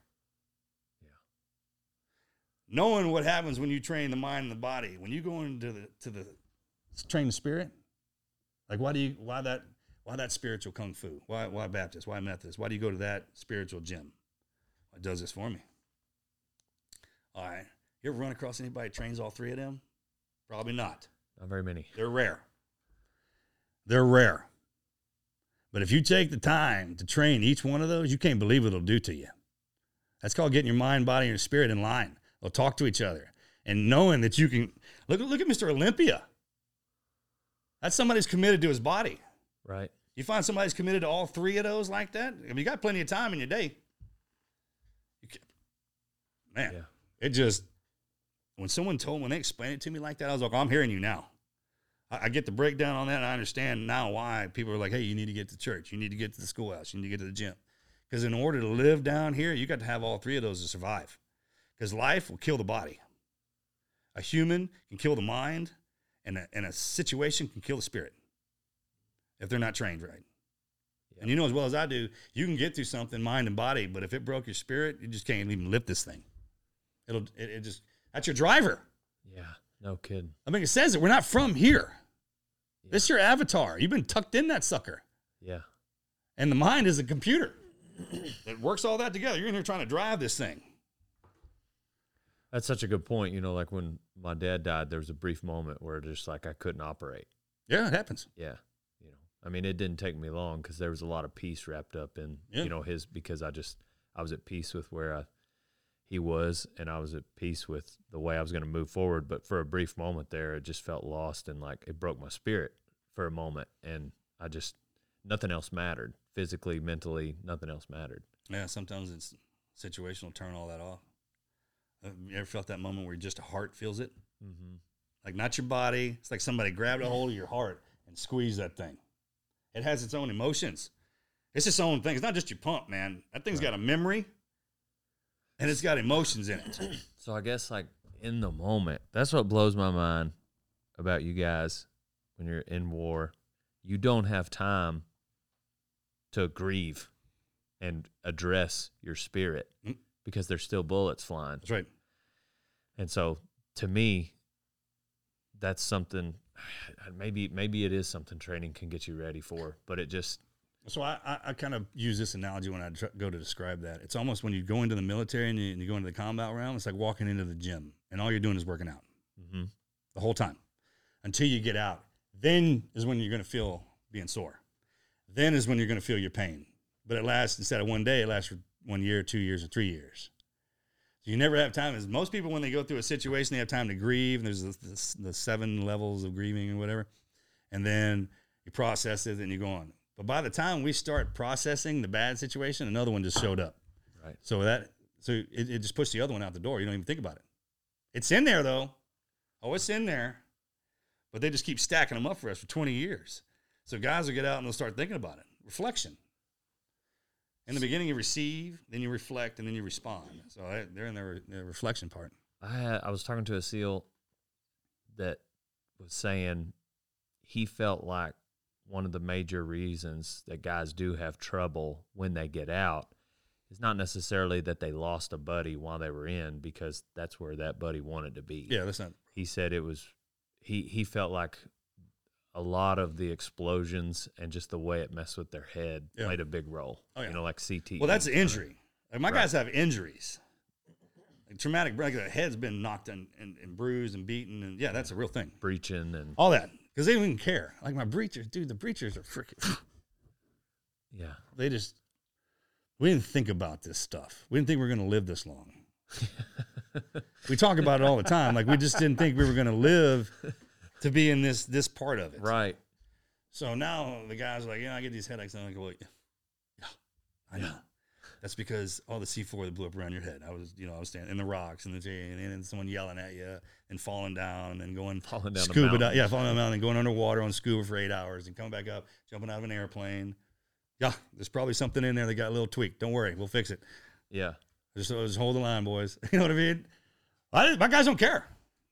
Knowing what happens when you train the mind and the body, when you go into the to the train the spirit, like why do you why that why that spiritual kung fu? Why why Baptist? Why Methodist? Why do you go to that spiritual gym? It does this for me. All right. You ever run across anybody that trains all three of them? Probably not. Not very many. They're rare. They're rare. But if you take the time to train each one of those, you can't believe what it'll do to you. That's called getting your mind, body, and your spirit in line. They'll talk to each other. And knowing that you can look, look at Mr. Olympia. That's somebody who's committed to his body. Right. You find somebody who's committed to all three of those like that. I mean, you got plenty of time in your day. You man, Yeah. it just when someone told me when they explained it to me like that, I was like, I'm hearing you now. I, I get the breakdown on that, and I understand now why people are like, hey, you need to get to church, you need to get to the schoolhouse, you need to get to the gym, because in order to live down here, you got to have all three of those to survive. Because life will kill the body. A human can kill the mind, and a, and a situation can kill the spirit if they're not trained right. And you know as well as I do, you can get through something, mind and body, but if it broke your spirit, you just can't even lift this thing. It'll it, it just that's your driver. Yeah. No kidding. I mean, it says it. We're not from here. This is your avatar. You've been tucked in that sucker, Yeah. and the mind is a computer that works all that together. You're in here trying to drive this thing. That's such a good point. You know, like when my dad died, there was a brief moment where just like I couldn't operate. Yeah, it happens. Yeah. You know, I mean, it didn't take me long because there was a lot of peace wrapped up in, Yeah. you know, his, because I just, I was at peace with where I, he was and I was at peace with the way I was going to move forward. But for a brief moment there, it just felt lost and like it broke my spirit for a moment. And I just, nothing else mattered physically, mentally, nothing else mattered. Yeah, sometimes it's situational. Turn all that off. You ever felt that moment where just a heart feels it? Mm-hmm. Like not your body. It's like somebody grabbed a hold of your heart and squeezed that thing. It has its own emotions. It's its own thing. It's not just your pump, man. That thing's got a memory and it's got emotions in it. So I guess like in the moment, that's what blows my mind about you guys when you're in war. You don't have time to grieve and address your spirit Mm. because there's still bullets flying. That's right. And so to me, that's something maybe maybe it is something training can get you ready for, but it just So I, I, I kind of use this analogy when I tr- go to describe that. It's almost when you go into the military and you, and you go into the combat realm, it's like walking into the gym and all you're doing is working out mhm. the whole time until you get out. Then is when you're going to feel being sore. Then is when you're going to feel your pain. But it lasts instead of one day, it lasts for one year, two years, or three years. You never have time. As most people, when they go through a situation, they have time to grieve. And there's the, the, the seven levels of grieving or whatever. And then you process it and you go on. But by the time we start processing the bad situation, another one just showed up. Right. So that so it, it just pushed the other one out the door. You don't even think about it. It's in there though. Oh, it's in there. But they just keep stacking them up for us for 20 years. So guys will get out and they'll start thinking about it. Reflection. In the beginning, you receive, then you reflect, and then you respond. So they- they're in their, their reflection part. I had, I was talking to a SEAL that was saying he felt like one of the major reasons that guys do have trouble when they get out is not necessarily that they lost a buddy while they were in because that's where that buddy wanted to be. Yeah, that's not. He said it was he he felt like a lot of the explosions and just the way it messed with their head Yeah. played a big role. Oh, yeah. You know, like CT. Well, that's injury. Like my Right. guys have injuries. Like traumatic, like the head's been knocked and, and, and bruised and beaten, and yeah, that's a real thing. breaching and All that because they don't even care. Like my breachers, dude, the breachers are freaking. yeah. They just we didn't think about this stuff. We didn't think we were going to live this long. we talk about it all the time. Like we just didn't think we were going to live to be in this this part of it. Right. So now the guys are like, yeah, I get these headaches. And I'm like, well, yeah, I know. That's because all the C4 that blew up around your head. I was, you know, I was standing in the rocks and, the, and then someone yelling at you and falling down and going Falling down the scuba mountain. Yeah, falling down the mountain and going underwater on scuba for eight hours and coming back up, jumping out of an airplane. Yeah, there's probably something in there that got a little tweaked. Don't worry, we'll fix it. Yeah. Just, just hold the line, boys. You know what I mean? I, my guys don't care.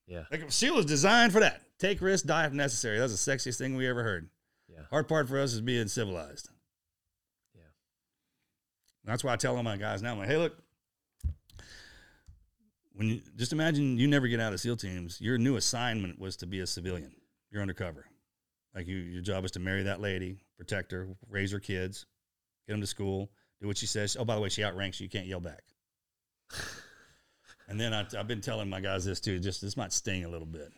Yeah. Like SEAL is designed for that. Take risks, die if necessary. That's the sexiest thing we ever heard. Yeah. Hard part for us is being civilized. Yeah. That's why I tell all my guys now, I'm like, hey, look, when you just imagine you never get out of SEAL teams, your new assignment was to be a civilian. You're undercover. Like you, your job is to marry that lady, protect her, raise her kids, get them to school, do what she says. Oh, by the way, she outranks you. You can't yell back. and then I, I've been telling my guys this too. Just this might sting a little bit.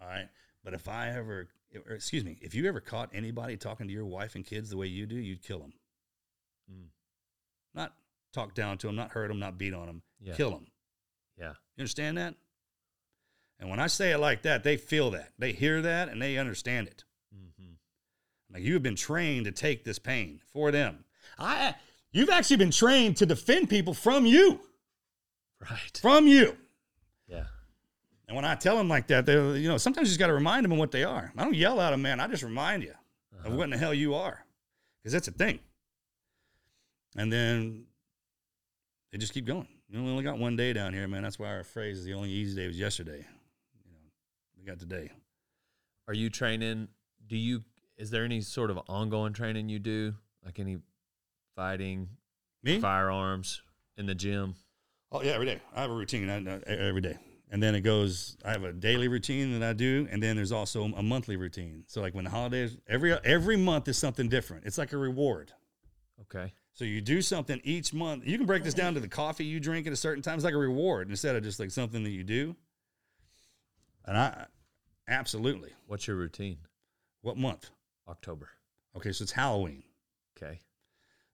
All right. But if I ever, or excuse me, if you ever caught anybody talking to your wife and kids the way you do, you'd kill them. Mm. Not talk down to them, not hurt them, not beat on them. Yeah. Kill them. Yeah. You understand that? And when I say it like that, they feel that. They hear that and they understand it. Mm-hmm. Like you have been trained to take this pain for them. I you've actually been trained to defend people from you. Right. From you. And when I tell them like that, they you know, sometimes you just got to remind them of what they are. I don't yell at them, man. I just remind you of uh-huh. what in the hell you are. Because that's a thing. And then they just keep going. You know, we only got one day down here, man. That's why our phrase is the only easy day was yesterday. You know, we got today. Are you training? Do you? Is there any sort of ongoing training you do, like any fighting, Me? firearms in the gym? Oh yeah, every day. I have a routine I, I- every day, and then it goes. I have a daily routine that I do, and then there's also a monthly routine. So like when the holidays, every every month is something different. It's like a reward. Okay. So you do something each month. You can break this down to the coffee you drink at a certain time. It's like a reward instead of just like something that you do. And I absolutely. What's your routine? What month? October. Okay, so it's Halloween. Okay.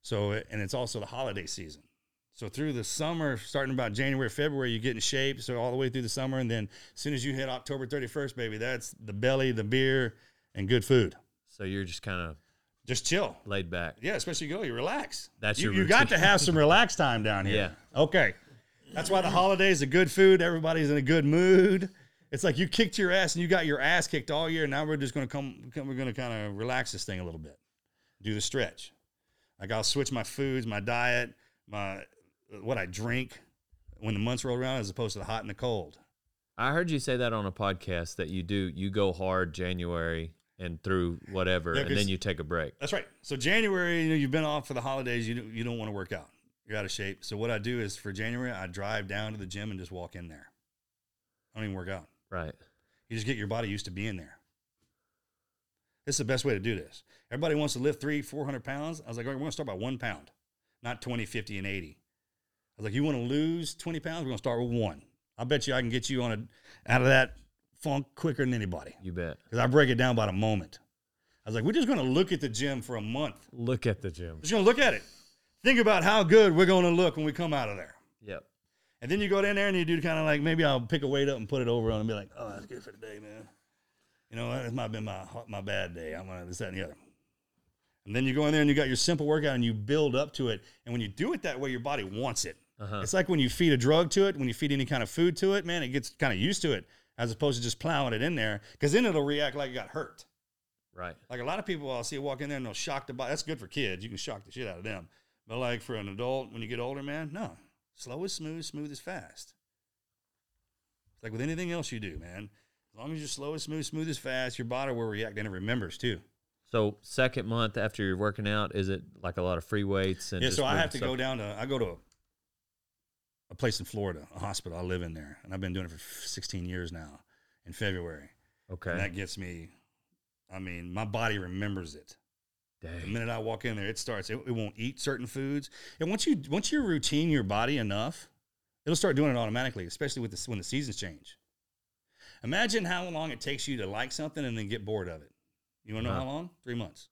So and it's also the holiday season. So through the summer, starting about January, February, you get in shape. So all the way through the summer, and then as soon as you hit October thirty first, baby, that's the belly, the beer, and good food. So you're just kind of Just chill. laid back. Yeah, especially you go, you relax. That's you, your you got to have some relax time down here. Yeah. Okay. That's why the holidays are good food. Everybody's in a good mood. It's like you kicked your ass and you got your ass kicked all year. Now we're just gonna come, come we're gonna kind of relax this thing a little bit. Do the stretch. Like I'll switch my foods, my diet, my what I drink when the months roll around as opposed to the hot and the cold. I heard you say that on a podcast that you do. You go hard January and through whatever, Yeah, and then you take a break. That's right. So January, you know, you've been off for the holidays. You don't, you don't want to work out. You're out of shape. So what I do is for January, I drive down to the gym and just walk in there. I don't even work out. Right. You just get your body used to being there. This is the best way to do this. Everybody wants to lift three, 400 pounds. I was like, all right, we're going to start by one pound, not 20, 50, and 80. I was like, you want to lose 20 pounds? We're going to start with one. I bet you I can get you on a, out of that funk quicker than anybody You bet. because I break it down by the moment. I was like, we're just going to look at the gym for a month. Look at the gym. Just going to look at it. Think about how good we're going to look when we come out of there. Yep. And then you go down there and you do kind of like maybe I'll pick a weight up and put it over on and be like, oh, that's good for today, man. You know, that might have been my my bad day. I'm gonna this, that, and the other. And then you go in there and you got your simple workout and you build up to it. And when you do it that way, your body wants it. Uh-huh. It's like when you feed a drug to it, when you feed any kind of food to it, man, it gets kind of used to it as opposed to just plowing it in there. Because then it'll react like it got hurt. Right. Like a lot of people I'll see walk in there and they'll shock the body. That's good for kids. You can shock the shit out of them. But like for an adult, when you get older, man, no. Slow is smooth, smooth is fast. It's like with anything else you do, man. As long as you're slow is smooth, smooth is fast, your body will react and it remembers too. So second month after you're working out, is it like a lot of free weights and yeah, so I have to stuff? go down to I go to a, place in Florida, a hospital. I live in there, and I've been doing it for 16 years now. In February, Okay. and that gets me. I mean, my body remembers it. The minute I walk in there, it starts. It, it won't eat certain foods, and once you once you routine your body enough, it'll start doing it automatically. Especially with the when the seasons change. Imagine how long it takes you to like something and then get bored of it. You want to know Uh-huh. how long? Three months.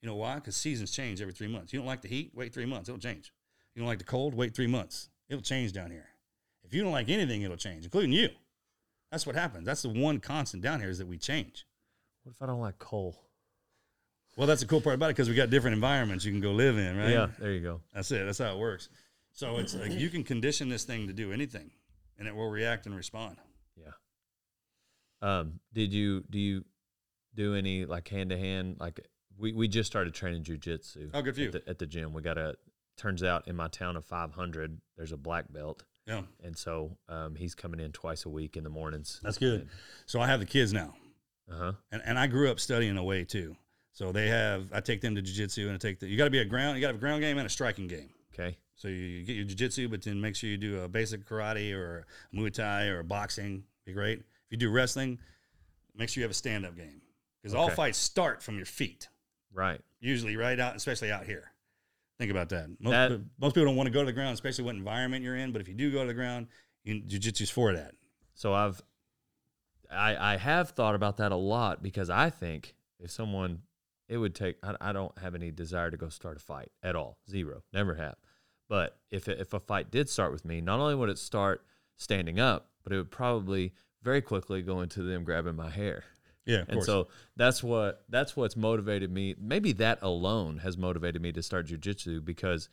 You know why? Because seasons change every three months. You don't like the heat? Wait three months. It'll change. You don't like the cold? Wait three months. It'll change down here. If you don't like anything, it'll change, including you. That's what happens. That's the one constant down here is that we change. What if I don't like coal? Well, that's the cool part about it because we got different environments you can go live in, right? Yeah, there you go. That's it. That's how it works. So it's like you can condition this thing to do anything, and it will react and respond. Yeah. Um, did you do you do any like hand to hand like we, we just started training jujitsu. Oh, good for you. At the, at the gym, we got a. Turns out in my town of 500, there's a black belt, Yeah, and so um, he's coming in twice a week in the mornings. that's good. So I have the kids now, Uh huh. and, and I grew up studying away too. So they have. I take them to jujitsu, and I take the. You got to be a ground. You got to have a ground game and a striking game. Okay. So you, you get your jujitsu, but then make sure you do a basic karate or Muay Thai or boxing. Be great. If you do wrestling, make sure you have a stand up game because all fights start from your feet. Right. Usually, right out, especially out here. Think about that. Most, That- most people don't want to go to the ground, especially what environment you're in. But if you do go to the ground, you, jujitsu's for that. So I've, I I have thought about that a lot because I think if someone, it would take. I, I don't have any desire to go start a fight at all. Zero. Never have. But if it, if a fight did start with me, not only would it start standing up, but it would probably very quickly go into them grabbing my hair. Yeah, of and course. so that's what that's what's motivated me. Maybe that alone has motivated me to start jujitsu because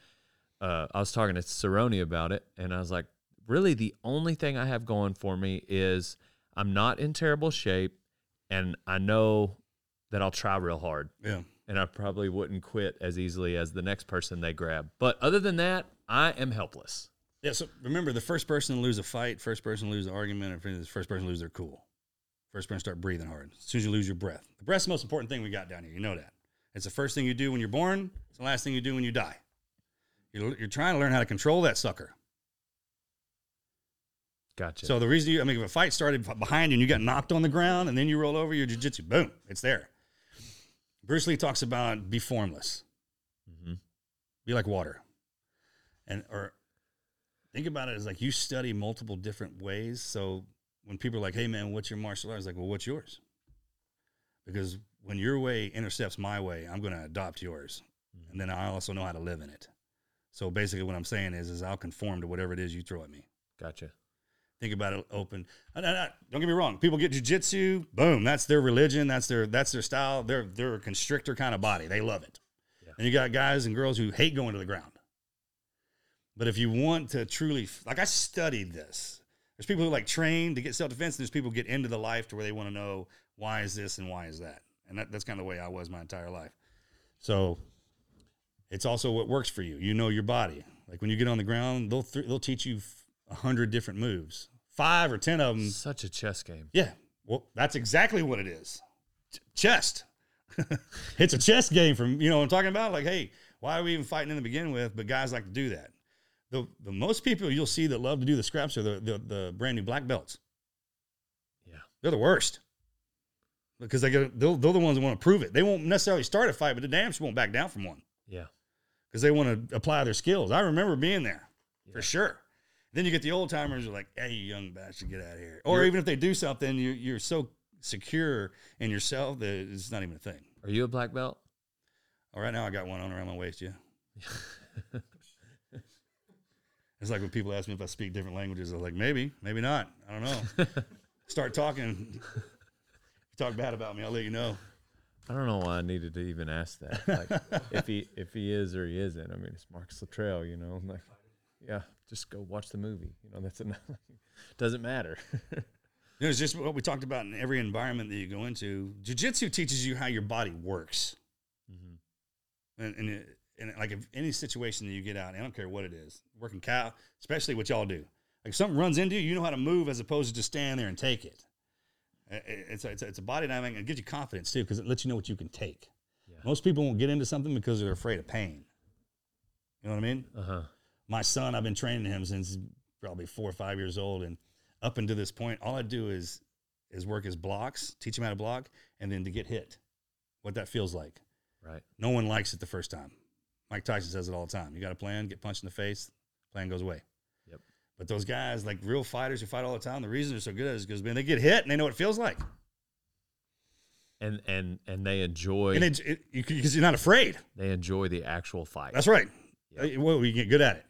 uh, I was talking to Cerrone about it, and I was like, really, the only thing I have going for me is I'm not in terrible shape, and I know that I'll try real hard, yeah. and I probably wouldn't quit as easily as the next person they grab. But other than that, I am helpless. Yeah, so remember the first person to lose a fight, first person to lose an argument, and the first person to lose their cool. First person to start breathing hard. As soon as you lose your breath. The breath's the most important thing we got down here. You know that. It's the first thing you do when you're born, it's the last thing you do when you die. You're, you're trying to learn how to control that sucker. Gotcha. So the reason you, I mean, if a fight started behind you and you got knocked on the ground and then you roll over your jujitsu, boom, it's there. Bruce Lee talks about be formless, hmm be like water, and or think about it as like you study multiple different ways. So when people are like, "Hey man, what's your martial arts?" Like, well, what's yours? Because when your way intercepts my way, I'm going to adopt yours, mm-hmm. and then I also know how to live in it. So basically, what I'm saying is, is I'll conform to whatever it is you throw at me. Gotcha. Think about it open. And, and, and, don't get me wrong. People get jujitsu. Boom. That's their religion. That's their that's their style. They're they're a constrictor kind of body. They love it. Yeah. And you got guys and girls who hate going to the ground. But if you want to truly, like I studied this. There's people who like train to get self defense. And there's people who get into the life to where they want to know why is this and why is that. And that, that's kind of the way I was my entire life. So it's also what works for you. You know your body. Like when you get on the ground, they'll th- they'll teach you a hundred different moves, five or ten of them. Such a chess game. Yeah, well, that's exactly what it is. Ch- chest. it's a chess game. From you know what I'm talking about. Like, hey, why are we even fighting in the begin with? But guys like to do that. The the most people you'll see that love to do the scraps are the the, the brand new black belts. Yeah. They're the worst because they get they're, they're the ones that want to prove it. They won't necessarily start a fight, but the damn sure won't back down from one Yeah. because they want to apply their skills. I remember being there for sure. Then you get the old timers who are like, "Hey, you young bastard, get out of here!" Or You're- even if they do something, you, you're so secure in yourself that it's not even a thing. Are you a black belt? All right, now I got one on around my waist. Yeah, it's like when people ask me if I speak different languages. I'm like, maybe, maybe not. I don't know. Start talking. Talk bad about me, I'll let you know. I don't know why I needed to even ask that. Like, if he if he is or he isn't. I mean, it's Marcus Luttrell, you know. I'm like, yeah, just go watch the movie. You know, that's enough. Doesn't matter. You know, it's just what we talked about in every environment that you go into. Jiu-jitsu teaches you how your body works. Mm-hmm. And, and, it, and like if any situation that you get out, I don't care what it is, working cow, especially what y'all do. Like if something runs into you, you know how to move as opposed to just stand there and take it. It's a, it's a, it's a body dynamic. It gives you confidence too because it lets you know what you can take. Yeah. Most people won't get into something because they're afraid of pain. You know what I mean? Uh huh. my son, I've been training him since probably four or five years old, and up until this point, all I do is is work his blocks, teach him how to block, and then to get hit, what that feels like. Right. No one likes it the first time. Mike Tyson says it all the time. You got a plan, get punched in the face, plan goes away. Yep. But those guys, like real fighters who fight all the time, the reason they're so good is because man, they get hit and they know what it feels like, And and and they enjoy and it, it, you, because you're not afraid. they enjoy the actual fight. That's right. Yep. Well, you get good at it,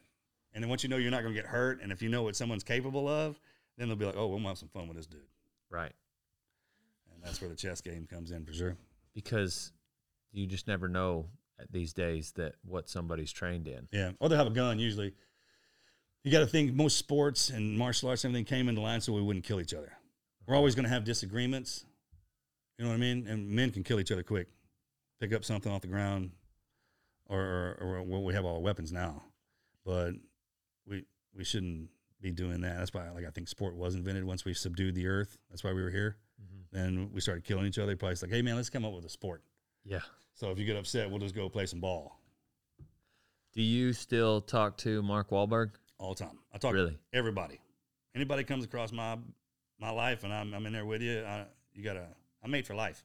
and then once you know you're not going to get hurt, and if you know what someone's capable of, then they'll be like, "Oh, we'll have some fun with this dude," right. and that's where the chess game comes in for sure. Because you just never know these days that what somebody's trained in. Yeah. Or they have a gun usually. You got to think most sports and martial arts, and everything came into line so we wouldn't kill each other. We're always going to have disagreements. You know what I mean? And men can kill each other quick. Pick up something off the ground, or, or, or well, we have all weapons now, but we we shouldn't be doing that. That's why, like, I think sport was invented once we subdued the earth. That's why we were here. Mm-hmm. Then we started killing each other. Probably like, hey man, let's come up with a sport. Yeah. So if you get upset, we'll just go play some ball Do you still talk to Mark Wahlberg? all the time. I talk Really? everybody. Anybody comes across my my life and I'm, I'm in there with you, I, you gotta. I'm made for life.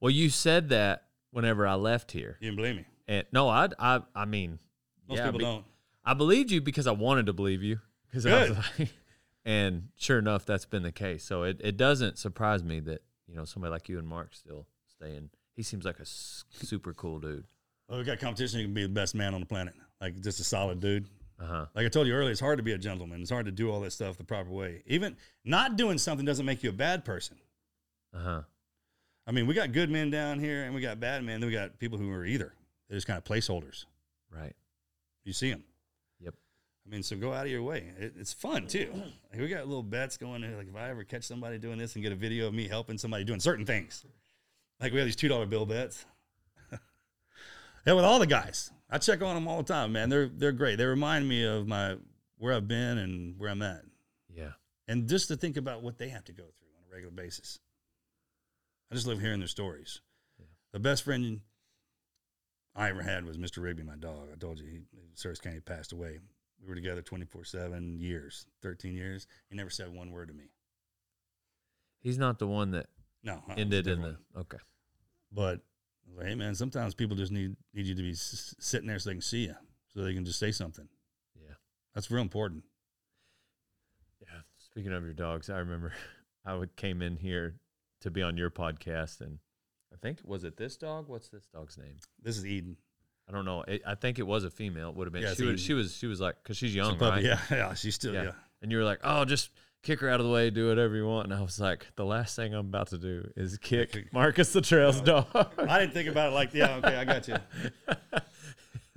Well, you said that whenever I left here. You didn't believe me. And no, I I I mean, Most yeah, people be- don't. I believed you because I wanted to believe you. Because I was like, and sure enough, that's been the case. So it, it doesn't surprise me that you know somebody like you and Mark still staying. He seems like a s- super cool dude. Well, we got competition. You can be the best man on the planet. Like just a solid dude. Uh huh. Like I told you earlier, it's hard to be a gentleman. It's hard to do all that stuff the proper way. Even not doing something doesn't make you a bad person. Uh huh. I mean, we got good men down here and we got bad men. Then we got people who are either. They're just kind of placeholders. Right. You see them. Yep. I mean, so go out of your way. It, it's fun too. Like we got little bets going. Like if I ever catch somebody doing this and get a video of me helping somebody doing certain things, like we have these two dollar bill bets. yeah, with all the guys, I check on them all the time. Man, they're they're great. They remind me of my where I've been and where I'm at, Yeah. and just to think about what they have to go through on a regular basis. I just love hearing their stories. The best friend I ever had was Mr. Rigby, my dog. I told you, he, Service County passed away. We were together 24 7 years, 13 years. He never said one word to me. He's not the one that No. uh-uh, ended in the. Okay. But, like, hey, man, sometimes people just need, need you to be s- sitting there so they can see you, so they can just say something. Yeah. That's real important. Yeah. Speaking of your dogs, I remember I would came in here to be on your podcast, and I think was it this dog? What's this dog's name? This is Eden. I don't know. It, I think it was a female. It would have been. Yeah, she was. She was. She was like, because she's young, puppy. right? Yeah, yeah, she's still, yeah. And you were like, oh, just kick her out of the way, do whatever you want. And I was like, the last thing I'm about to do is kick Marcus Luttrell's dog. I didn't think about it like, yeah, okay, I got you.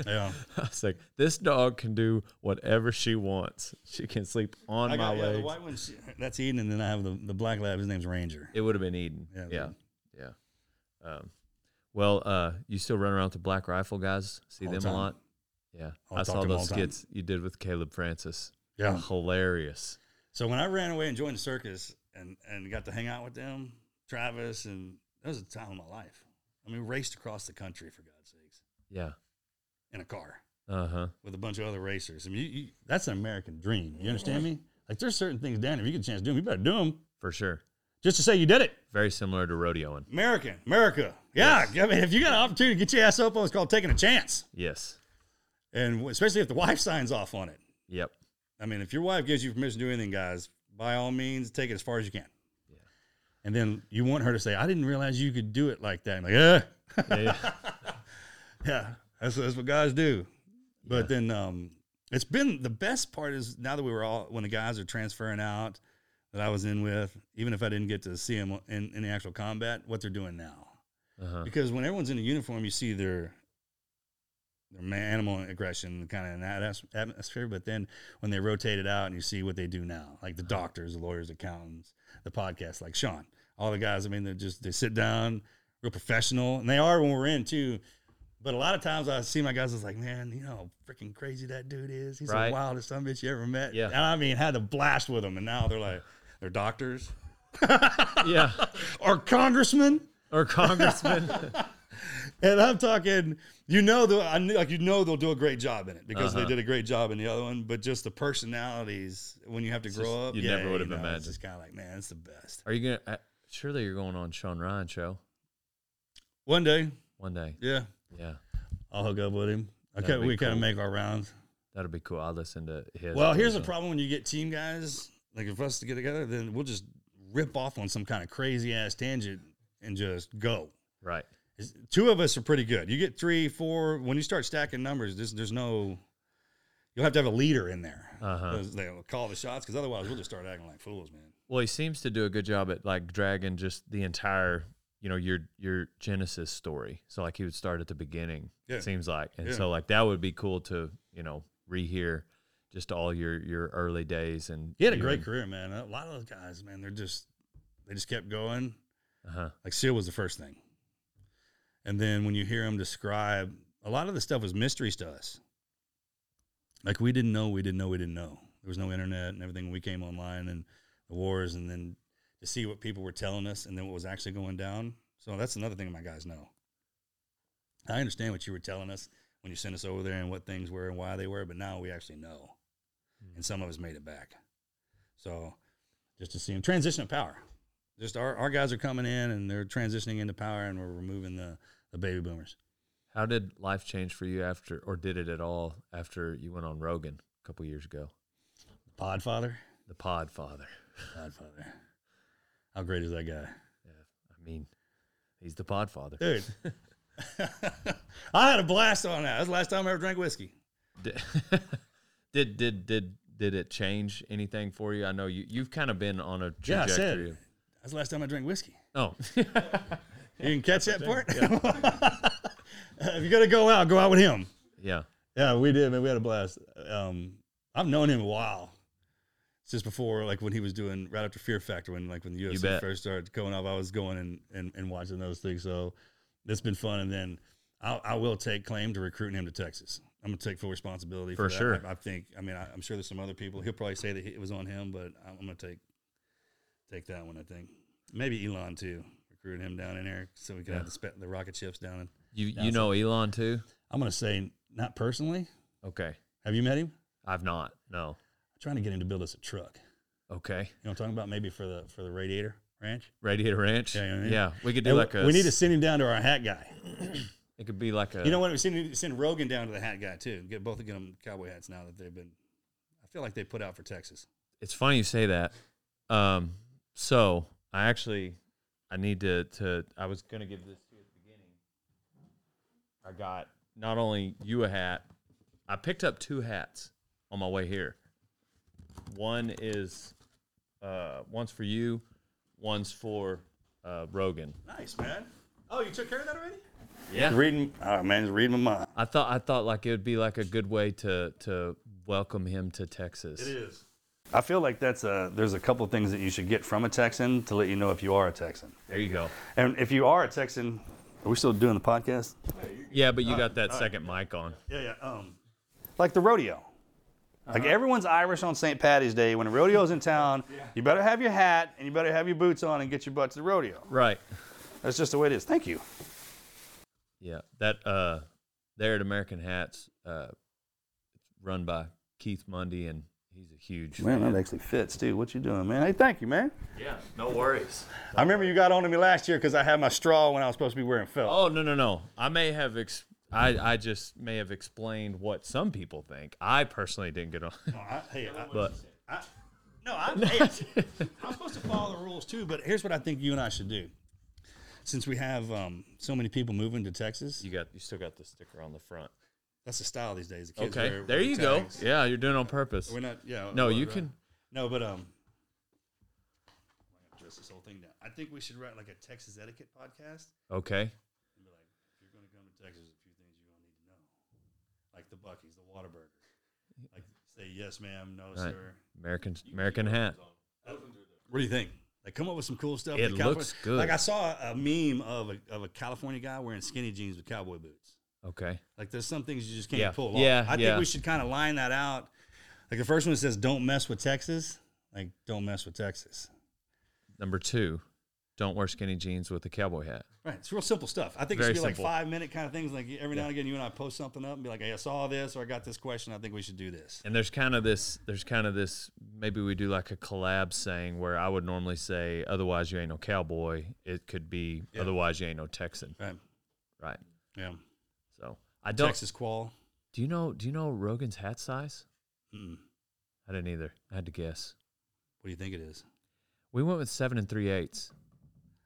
Yeah. I was like, this dog can do whatever she wants. She can sleep on I my got, yeah, the white one, she- that's Eden, and then I have the, the black lab. His name's Ranger. It would have been Eden. Yeah, Yeah. Yeah. Um, well, uh, you still run around with the Black Rifle guys? See All the them a lot? Yeah. I'll I saw to 'em all those the time. skits you did with Caleb Francis. Yeah. Hilarious. So when I ran away and joined the circus and, and got to hang out with them, Travis, and that was a time of my life. I mean, raced across the country for God's sakes Yeah. in a car Uh huh. with a bunch of other racers. I mean, you, you, that's an American dream. You understand me? Like, there's certain things down there. If you get a chance to do them, you better do them For sure. just to say you did it. Very similar to rodeoing. American, America. Yeah. I mean, if you got an opportunity to get your ass up on, it's called taking a chance. Yes. And especially if the wife signs off on it. Yep. I mean, if your wife gives you permission to do anything, guys, by all means, take it as far as you can. Yeah. And then you want her to say, I didn't realize you could do it like that. I'm like, yeah. Yeah. yeah, that's, that's what guys do. But then um, it's been the best part is now that we were all, when the guys are transferring out that I was in with, even if I didn't get to see them in, in the actual combat, what they're doing now. Uh-huh. Because when everyone's in a uniform, you see their animal aggression kind of in that atmosphere. But then when they rotate it out and you see what they do now, like the doctors, the lawyers, accountants, the podcast, like Sean, all the guys. I mean, they just they sit down, real professional, and they are when we're in too. But a lot of times I see my guys, I was like, man, you know, freaking crazy that dude is. He's Right. the wildest son of a bitch you ever met. Yeah. And I mean, had to blast with them, and now they're like, they're doctors yeah. or congressmen. Or congressman. And I'm talking, you know, they'll- I kn- like you know they'll do a great job in it because they Uh-huh. did a great job in the other one. But just the personalities when you have to It's grow just- up, you yeah, never would have know, imagined. It's just kind of like, man, it's the best. Are you gonna? Uh, surely you're going on Sean Ryan show One day, one day. yeah, Yeah, I'll hook up with him. Okay, we kind of make our rounds. that'll be cool. I'll listen to his. Well, here's the problem when you get team guys like if us to get together, then we'll just rip off on some kind of crazy ass tangent and just go. Right. Two of us are pretty good. You get three, four. When you start stacking numbers, there's, there's no. You'll have to have a leader in there. Uh-huh. They'll call the shots because otherwise we'll just start acting like fools, man. Well, he seems to do a good job at like dragging just the entire, you know, your your Genesis story. So like he would start at the beginning. Yeah. It seems like, and Yeah. so like that would be cool to you know rehear just all your your early days and He had a great and- career, man. A lot of those guys, man, they're just they just kept going. Uh-huh. Like Seal was the first thing, and then when you hear them describe, a lot of the stuff was mysteries to us. Like we didn't know, we didn't know, we didn't know. There was no internet and everything. We came online and the wars, and then to see what people were telling us, and then what was actually going down. So that's another thing my guys know. I understand what you were telling us when you sent us over there and what things were and why they were, but now we actually know, hmm. and some of us made it back. So just to see them transition of power. Just our, our guys are coming in and they're transitioning into power, and we're removing the, the baby boomers. How did life change for you after, or did it at all after you went on Rogan a couple years ago? The Podfather, The Podfather. Podfather. How great is that guy, I mean, he's the Podfather, dude? I had a blast on that. That's the last time I ever drank whiskey. Did did did did, did it change anything for you? I know you you've kind of been on a Yeah, I said. That's the last time I drank whiskey. Oh, You can catch that part. if you're gonna go out, go out with him. yeah. Yeah, we did, man. We had a blast. Um, I've known him a while. Since before, like when he was doing right after Fear Factor, when like when the UFC first started going up, I was going and, and, and watching those things. So it's been fun. And then I, I will take claim to recruiting him to Texas. I'm gonna take full responsibility for, For that. sure. I, I think. I mean, I, I'm sure there's some other people. He'll probably say that it was on him, but I'm gonna take take that one. I think maybe Elon too, recruiting him down in there so we can Yeah. have the, spe- the rocket ships down. And You Yeah, you know Elon too? I'm gonna say not personally. Okay. Have you met him? I've not. No. I'm trying to get him to build us a truck. Okay. You know what I'm talking about? Maybe for the for the radiator ranch. Radiator Ranch. Yeah, Yeah, yeah, yeah. we could do And like a. we need to send him down to our hat guy. It could be like a. You know what? We send send Rogan down to the hat guy too. Get both of them cowboy hats now that they've been. I feel like they put out for Texas. it's funny you say that. Um, so I actually, I need to to. I was gonna give this to you at the beginning. I got not only you a hat, I picked up two hats on my way here. One is, uh, one's for you, one's for uh, Rogan. Nice man. Oh, you took care of that already? Yeah, Reading. Oh man, he's reading my mind. I thought I thought like it would be like a good way to to welcome him to Texas. is. I feel like that's a. There's a couple of things that you should get from a Texan to let you know if you are a Texan. There you go. And if you are a Texan, are we still doing the podcast? Yeah, but you got that second mic on. Yeah, yeah. Um, like the rodeo. Like everyone's Irish on St. Patty's Day. When a rodeo's in town, you better have your hat and you better have your boots on and get your butt to the rodeo. Right. That's just the way it is. Thank you. Yeah, that uh, there at American Hats, uh, it's run by Keith Mundy, and he's a huge Man, fan. that actually fits too. What you doing, man? Hey, thank you, man. Yeah, no worries. I remember you got on to me last year because I had my straw when I was supposed to be wearing felt. Oh no no no! I may have ex- I I just may have explained what some people think. I personally didn't get on, I, hey, I, but I, no, I, hey, I'm supposed to follow the rules too. But here's what I think you and I should do. Since we have um, so many people moving to Texas, you got you still got the sticker on the front. That's the style these days. The kids Okay, wear- there wear you go. Yeah, you're doing it on purpose. We're not. Yeah. No, you we're- can. No, but um, dress this whole thing down. I think we should write like a Texas etiquette podcast. Okay. And be like, if you're going to come to Texas, a few things you're going to need to know, like the Buc-ee's, the Whataburger. Like say yes, ma'am, no, Right. sir. American American Hat. What do you think? Like, come up with some cool stuff. It looks good. Like I saw a meme of a, of a California guy wearing skinny jeans with cowboy boots. Okay. Like there's some things you just can't Yeah. pull Yeah, off. I yeah. think we should kind of line that out. Like the first one says, "Don't mess with Texas." Like, don't mess with Texas. Number two. don't wear skinny jeans with a cowboy hat. Right. It's real simple stuff. I think Very it should be like five minute kind of things. Like every now and again, you and I post something up and be like, "Hey, I saw this, or I got this question. I think we should do this." And there's kind of this, there's kind of this, maybe we do like a collab saying where I would normally say, otherwise you ain't no cowboy. It could be, Yeah. otherwise you ain't no Texan. Right. Right. Yeah. I don't, Texas qual. do you know, do you know Rogan's hat size? Mm-mm. I didn't either. I had to guess. What do you think it is? We went with seven and three eighths.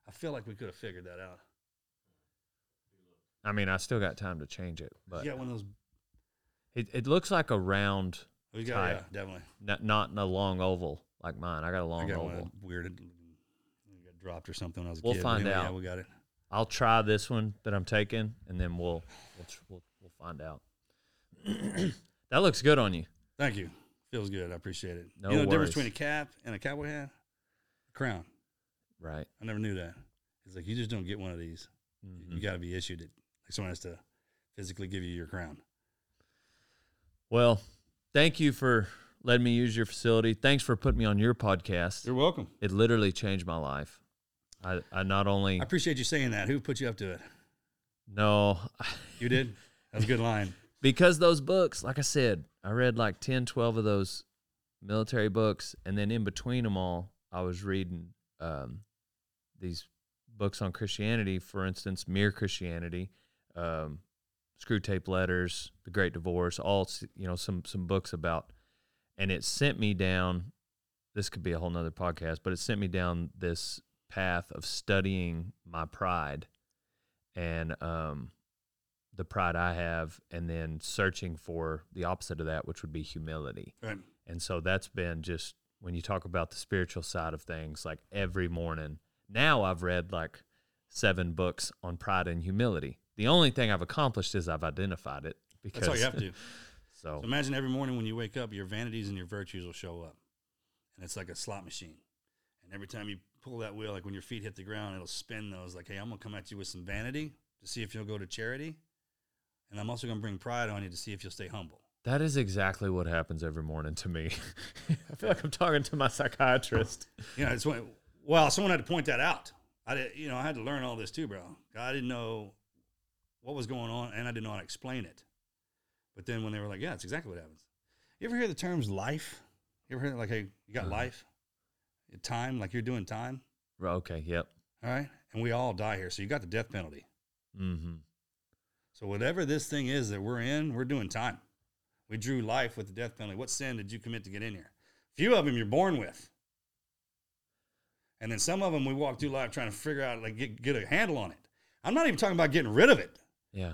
I feel like we could have figured that out. I mean, I still got time to change it, but you got one of those. it, it looks like a round, oh, We got Tight. yeah, definitely. not, not in a long oval like mine. I got a long I got oval. weird. Got dropped or something when I was a We'll kid. find anyway, out. Yeah, we got it. I'll try this one that I'm taking, and then we'll we'll we'll, we'll find out. that looks good on you. Thank you. Feels good. I appreciate it. No you know the difference between a cap and a cowboy hat? A crown. Right. I never knew that. It's like you just don't get one of these. Mhm. You got to be issued it. Like someone has to physically give you your crown. Well, thank you for letting me use your facility. Thanks for putting me on your podcast. You're welcome. It literally changed my life. I, I not only I appreciate you saying that. Who put you up to it? No, You did. That's a good line. because those books, like I said, I read like 10, 12 of those military books. And then in between them all, I was reading um, these books on Christianity, for instance, Mere Christianity, um, Screwtape Letters, The Great Divorce, all, you know, some, some books about, and it sent me down, this could be a whole nother podcast, but it sent me down this path of studying my pride and, um, the pride I have, and then searching for the opposite of that, which would be humility. Right. And so that's been just when you talk about the spiritual side of things, like every morning. Now I've read like seven books on pride and humility. The only thing I've accomplished is I've identified it because That's all you have to. So So imagine every morning when you wake up, your vanities and your virtues will show up. And it's like a slot machine. And every time you pull that wheel, like when your feet hit the ground, it'll spin those like, hey, I'm to come at you with some vanity to see if you'll go to charity. And I'm also going to bring pride on you to see if you'll stay humble. that is exactly what happens every morning to me. I feel like I'm talking to my psychiatrist. You know, it's when, well, someone had to point that out. I did, you know, I had to learn all this too, bro. I didn't know what was going on, and I didn't know how to explain it. But then when they were like, "Yeah, it's exactly what happens." You ever hear the terms life? You ever hear like, "Hey, you got Uh-huh. life, time, like you're doing time." Right, Okay, yep. All right, and we all die here, so you got the death penalty. Mm-hmm. So whatever this thing is that we're in, we're doing time. We drew life with the death penalty. What sin did you commit to get in here? Few of them you're born with. And then some of them we walk through life trying to figure out, like, get, get a handle on it. I'm not even talking about getting rid of it. Yeah.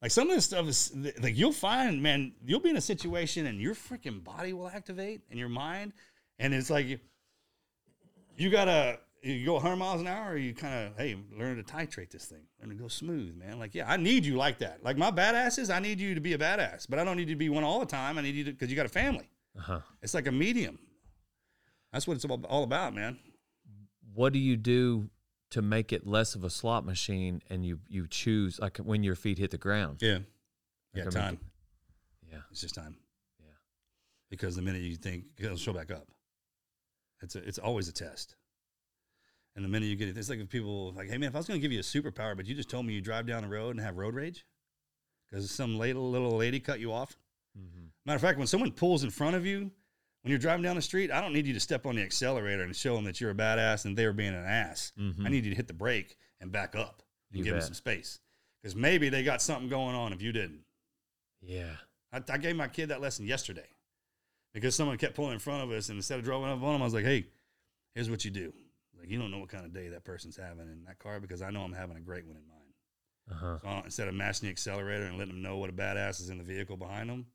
Like, some of this stuff is, like, you'll find, man, you'll be in a situation and your freaking body will activate and your mind. And it's like, you, you got to, you go 100 miles an hour or you kind of, hey, learn to titrate this thing, learn to go smooth, man. Like, yeah, I need you like that. Like, my badasses, I need you to be a badass, but I don't need you to be one all the time. I need you to, because you got a family. Uh huh. It's like a medium. That's what it's all about, man. what do you do to make it less of a slot machine and you you choose like when your feet hit the ground Yeah. Yeah, Like, I mean, time. yeah It's just time. Yeah. Because the minute you think it'll show back up, it's a, it's always a test. And the minute you get it, it's like if people like, hey man, if I was going to give you a superpower, but you just told me you drive down the road and have road rage because some little little lady cut you off. mm-hmm. Matter of fact, when someone pulls in front of you, when you're driving down the street, I don't need you to step on the accelerator and show them that you're a badass and they're being an ass. Mhm. I need you to hit the brake and back up and You give them some space because maybe they got something going on if you didn't. yeah I, I gave my kid that lesson yesterday because someone kept pulling in front of us, and instead of driving up on them, I was like, "Hey, here's what you do. Like, you don't know what kind of day that person's having in that car because I know I'm having a great one in mine. uh-huh So instead of mashing the accelerator and letting them know what a badass is in the vehicle behind them,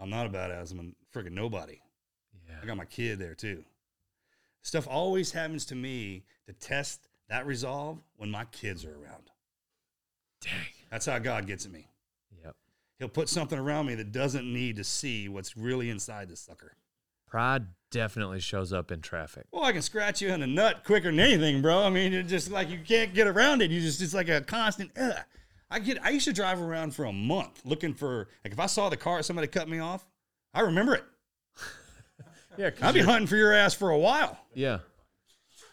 I'm not a badass. I'm a freaking nobody. yeah I got my kid there too. Stuff always happens to me to test that resolve when my kids are around. dang That's how God gets at me. yep He'll put something around me that doesn't need to see what's really inside this sucker. pride definitely shows up in traffic Well, I can scratch you in the nut quicker than anything, bro. I mean, it's just like you can't get around it. You just it's like a constant. Ugh. I get. I used to drive around for a month looking for like if I saw the car somebody cut me off, I remember it. yeah I'd be hunting for your ass for a while. yeah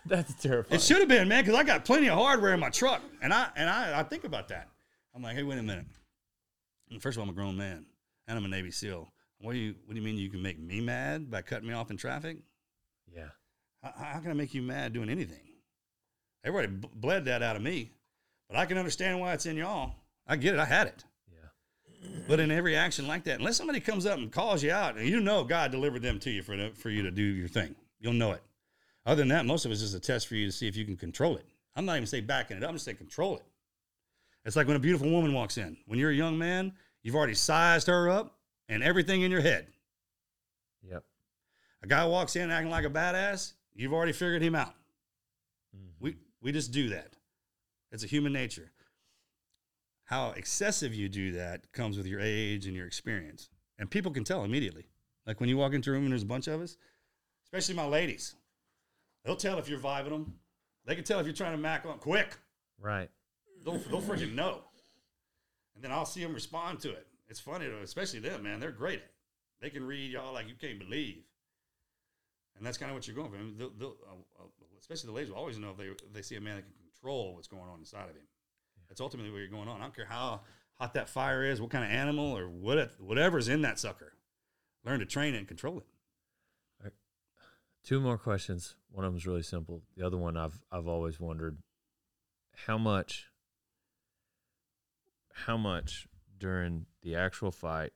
That's terrifying. It should have been, man, because I got plenty of hardware in my truck, and I and I, I think about that. I'm like, hey, wait a minute. First of all, I'm a grown man, and I'm a Navy SEAL. What do you What do you mean you can make me mad by cutting me off in traffic? Yeah. How, how can I make you mad doing anything? Everybody b- bled that out of me, but I can understand why it's in y'all. I get it. I had it. Yeah. But in every action like that, unless somebody comes up and calls you out, and you know God delivered them to you for the, for you to do your thing, you'll know it. Other than that, most of it's just a test for you to see if you can control it. I'm not even saying backing it up. I'm just saying control it. It's like when a beautiful woman walks in. When you're a young man, you've already sized her up and everything in your head. Yep. A guy walks in acting like a badass, you've already figured him out. Mhm. We we just do that. It's a human nature. How excessive you do that comes with your age and your experience. And people can tell immediately. Like when you walk into a room and there's a bunch of us, especially my ladies, they'll tell if you're vibing them. They can tell if you're trying to mac on quick. Right. They'll, they'll freaking know. And then I'll see them respond to it. It's funny, though, especially them, man. They're great. They can read y'all like you can't believe. And that's kind of what you're going for. I mean, they'll, they'll, uh, uh, especially the ladies will always know if they, if they see a man that can control what's going on inside of him. That's ultimately what you're going on. I don't care how hot that fire is, what kind of animal or what it, whatever's in that sucker. Learn to train it and control it. Two more questions. One of them's really simple. The other one I've I've always wondered how much how much during the actual fight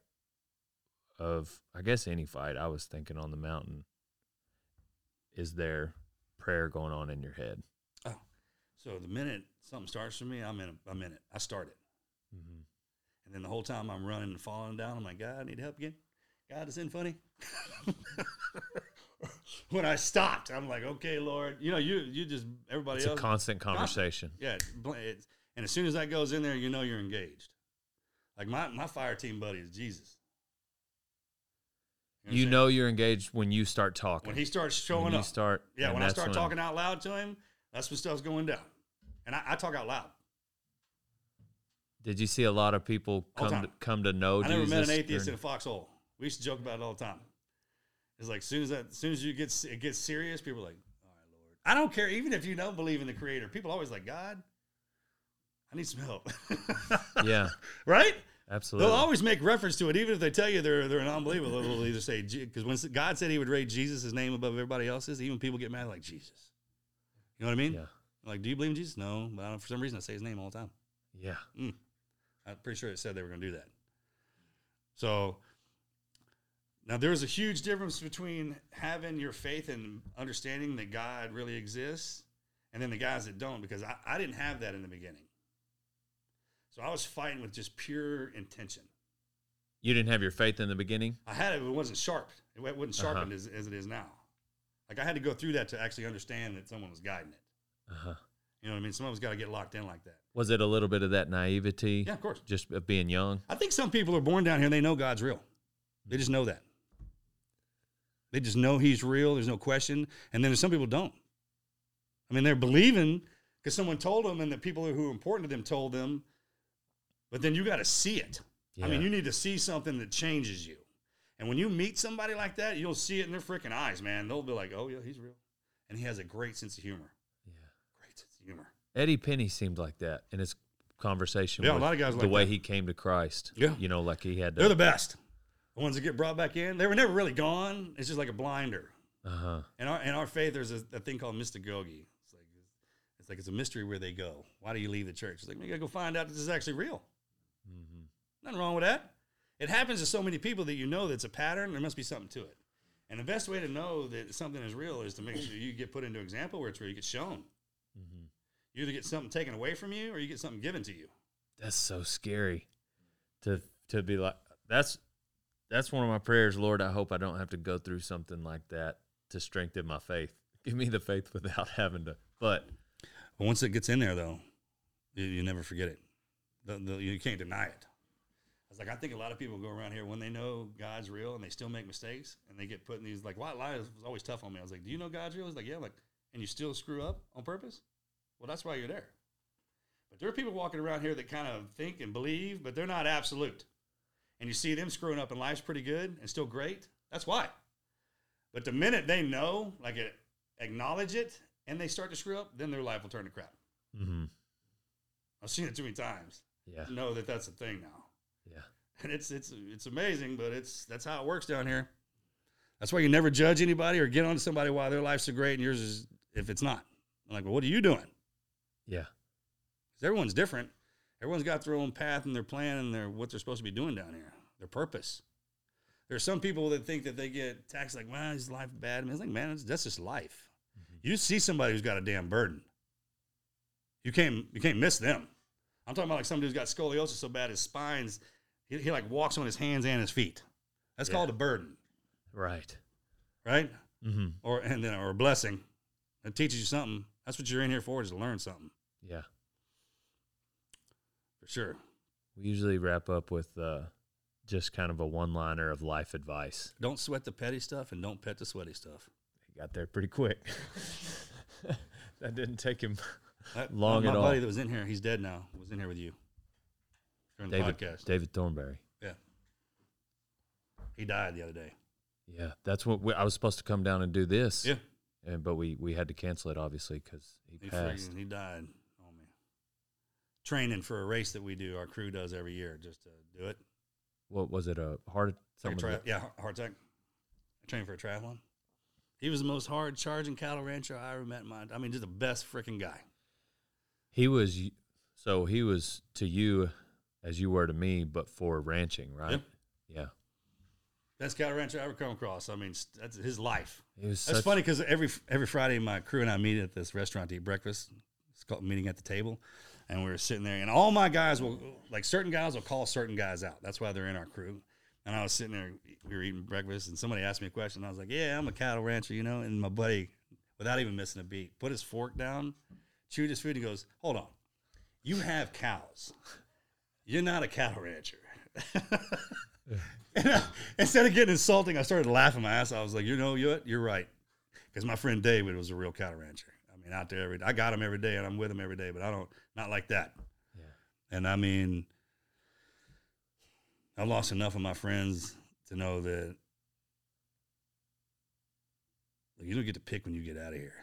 of I guess any fight I was thinking on the mountain is there prayer going on in your head? Oh, So the minute something starts for me, I'm in, a, I'm in it. I start it. Mm-hmm. And then the whole time I'm running and falling down, I'm like, God, I need help again. God, is in funny. when I stopped, I'm like, okay, Lord, you know, you you just everybody else. It's a constant conversation. yeah. and as soon as that goes in there, you know you're engaged. Like my my fire team buddy is Jesus. what I'm You know you're engaged when you start talking. when he starts When showing you up. start yeah, when I start talking out loud to him, that's when stuff's going down. And I, I talk out loud. Did you see a lot of people come to, come to know I never Jesus? met an atheist during- in a foxhole. We used to joke about it all the time. It's like as soon as that, as soon as you get it gets serious, people are like, "All right, Lord." I don't care, even if you don't believe in the Creator. People always like, "God, I need some help." yeah, right? absolutely. They'll always make reference to it, even if they tell you they're they're an unbeliever. They'll either say because when God said He would raise Jesus' name above everybody else's, even people get mad like Jesus. You know what I mean? yeah, Like, do you believe in Jesus? No, but I don't, for some reason I say His name all the time. yeah. Mm. I'm pretty sure it said they were going to do that. So now there's a huge difference between having your faith and understanding that God really exists and then the guys that don't, because I, I didn't have that in the beginning. So I was fighting with just pure intention. You didn't have your faith in the beginning. I had it, but it wasn't sharp. It wasn't Uh-huh. sharpened as, as it is now. Like I had to go through that to actually understand that someone was guiding it. Uh huh. You know what I mean? Someone's got to get locked in like that. Was it a little bit of that naivety? Yeah, of course. Just of being young. I think some people are born down here and they know God's real. They just know that. They just know He's real. There's no question. And then there's some people don't. I mean, they're believing because someone told them and the people who are important to them told them. But then you got to see it. I mean, you need to see something that changes you. And when you meet somebody like that, you'll see it in their freaking eyes, man. They'll be like, oh, yeah, he's real. And he has a great sense of humor. Yeah. Great sense of humor. Eddie Penny seemed like that in his conversation. Yeah, a lot of guys the like way that. he came to Christ. Yeah. You know, like he had to. They're the best. The ones that get brought back in, they were never really gone. It's just like a blinder. uh huh. In our in our faith, there's a, a thing called mystagogy. It's like it's like it's a mystery where they go. Why do you leave the church? It's like we gotta go find out this is actually real. Nothing wrong with that. It happens to so many people that you know that's a pattern. There must be something to it. And the best way to know that something is real is to make sure you get put into example where it's real. You get shown. hmm You either get something taken away from you or you get something given to you. That's so scary. To to be like that's that's one of my prayers, Lord. I hope I don't have to go through something like that to strengthen my faith. Give me the faith without having to. But But once it gets in there, though, you, you never forget it. The, the, you can't deny it. Was like, I think a lot of people go around here when they know God's real and they still make mistakes and they get put in these like white lies was always tough on me. I was like, Do you know God's real? He's like, Yeah, I'm like, and you still screw up on purpose? Well, that's why you're there. But there are people walking around here that kind of think and believe, but they're not absolute. And you see them screwing up and life's pretty good and still great. That's why. But the minute they know, like it, acknowledge it, and they start to screw up, then their life will turn to crap. Mm-hmm. I've seen it too many times. Yeah. Know that that's a thing now, Yeah. and it's it's it's amazing, but it's that's how it works down here. That's why you never judge anybody or get on to somebody while their life's so great and yours is if it's not. I'm like, well, what are you doing? Yeah. 'Cause everyone's different. Everyone's got their own path and their plan and their what they're supposed to be doing down here, their purpose. There's some people that think that they get taxed like, well, is life bad? I mean, it's like, man, it's, that's just life. Mm-hmm. You see somebody who's got a damn burden. You can't you can't miss them. I'm talking about like somebody who's got scoliosis so bad his spines, he, he like walks on his hands and his feet. That's Yeah. called a burden, Right. right? Mm-hmm. Or and then or a blessing. It teaches you something. That's what you're in here for, is to learn something Yeah. for sure. We usually wrap up with uh, just kind of a one-liner of life advice. Don't sweat the petty stuff and don't pet the sweaty stuff. He got there pretty quick. that didn't take him That- Long my at all. buddy that was in here, he's dead now. Was in here with you during the David podcast. David Thornberry. Yeah, he died the other day. Yeah, that's what we, I was supposed to come down and do this. Yeah, and but we we had to cancel it obviously because he, he passed. freaking, he died on me. Training for a race that we do, our crew does every year, just to do it. What was it? A heart? Tri- yeah, heart attack. I trained for a triathlon. He was the most hard charging cattle rancher I ever met in my. I mean, just the best freaking guy. He was so he was to you as you were to me, but for ranching, right? Yep. Yeah, Best cattle rancher I ever come across. I mean, that's his life. he was. That's funny because every every Friday, my crew and I meet at this restaurant to eat breakfast. It's called meeting at the table, and we are sitting there, and all my guys will like certain guys will call certain guys out. That's why they're in our crew. And I was sitting there, we were eating breakfast, and somebody asked me a question. And I was like, "Yeah, I'm a cattle rancher, you know." And my buddy, without even missing a beat, put his fork down, chewed his food, and goes, "Hold on, you have cows. You're not a cattle rancher." And I- instead of getting insulting, I started laughing my ass. I was like, you know, you're, you're right, because my friend David was a real cattle rancher. I mean, out there every I got him every day, and I'm with him every day. But I don't not like that. Yeah. And I mean, I've lost enough of my friends to know that you don't get to pick when you get out of here.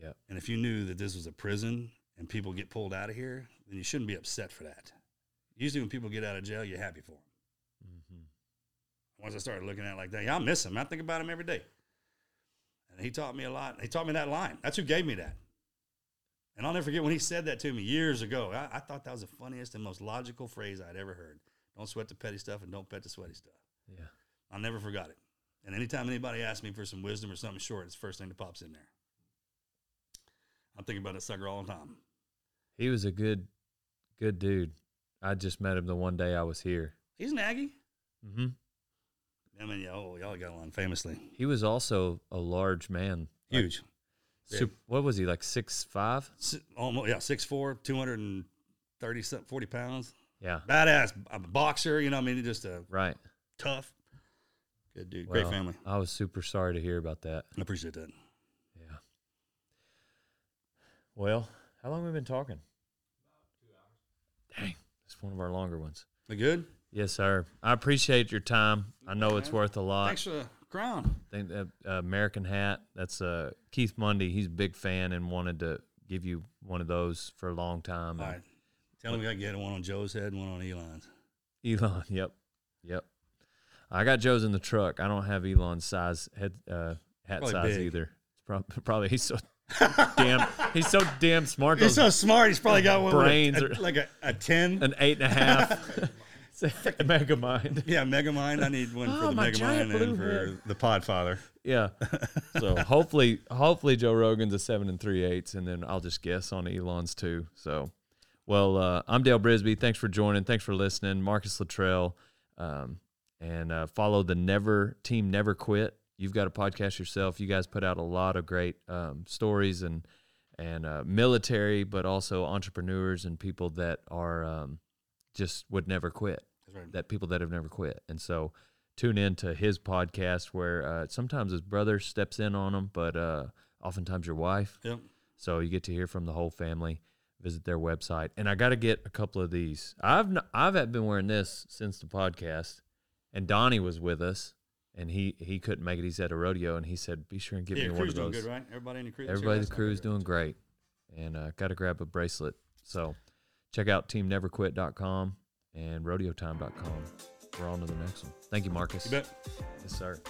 Yeah, And if you knew that this was a prison and people get pulled out of here, then you shouldn't be upset for that. Usually, when people get out of jail, you're happy for them. hmm Once I started looking at it like that, yeah, I miss him. I think about him every day. And he taught me a lot. He taught me that line. That's who gave me that. And I'll never forget when he said that to me years ago. I, I thought that was the funniest and most logical phrase I'd ever heard. Don't sweat the petty stuff and don't pet the sweaty stuff. yeah. I never forgot it. And anytime anybody asks me for some wisdom or something short, it's the first thing that pops in there. I'm thinking about that sucker all the time. He was a good, good dude. I just met him the one day I was here. He's an Aggie. Mm-hmm. I mean, y'all, y'all got along famously. He was also a large man. Like, Huge. what was he like? Six five? Si- Almost, yeah, 6'4, 230, something, 40 pounds. Yeah, Badass a boxer, you know, I mean, just a right. tough. Good dude. Great family. I was super sorry to hear about that. I appreciate that. Yeah. Well, how long have we been talking? It's one of our longer ones. We good? Yes, sir. I appreciate your time. I know it's worth a lot. Thanks for the crown. Think that uh, American hat. That's uh, Keith Mundy. He's a big fan and wanted to give you one of those for a long time. All right. Tell him we got to get one on Joe's head and one on Elon's. Elon. Yep. Yep. I got Joe's in the truck. I don't have Elon's size head uh, hat Probably size big. either. It's prob- probably he's so damn he's so damn smart. He's so smart. He's probably got one with brains a, are- a, like a, a 10. an eight and a half. A Mega mind. yeah, Megamind. I need one Oh, for the my giant Megamind and for head. the Podfather. Yeah. So hopefully, hopefully Joe Rogan's a seven and three eighths, and then I'll just guess on Elon's too. So, well, uh, I'm Dale Brisby. Thanks for joining. Thanks for listening, Marcus Luttrell, um, and uh, follow the Never Team Never Quit. You've got a podcast yourself. You guys put out a lot of great um, stories and and uh, military, but also entrepreneurs and people that are um, just would never quit That's right. that people that have never quit. And so tune in to his podcast where uh, sometimes his brother steps in on him, but uh, oftentimes your wife. Yep. So you get to hear from the whole family. Visit their website, and I got to get a couple of these. I've n- I've been wearing this since the podcast, and Donnie was with us, and he he couldn't make it. He's at a rodeo, and he said, "Be sure and give yeah, me one of doing those." good, right? Everybody in the crew. Everybody in the crew is doing great, and uh, got to grab a bracelet. So check out teamneverquit.com and rodeotime.com. We're on to the next one. Thank you, Marcus. You bet. Yes, sir.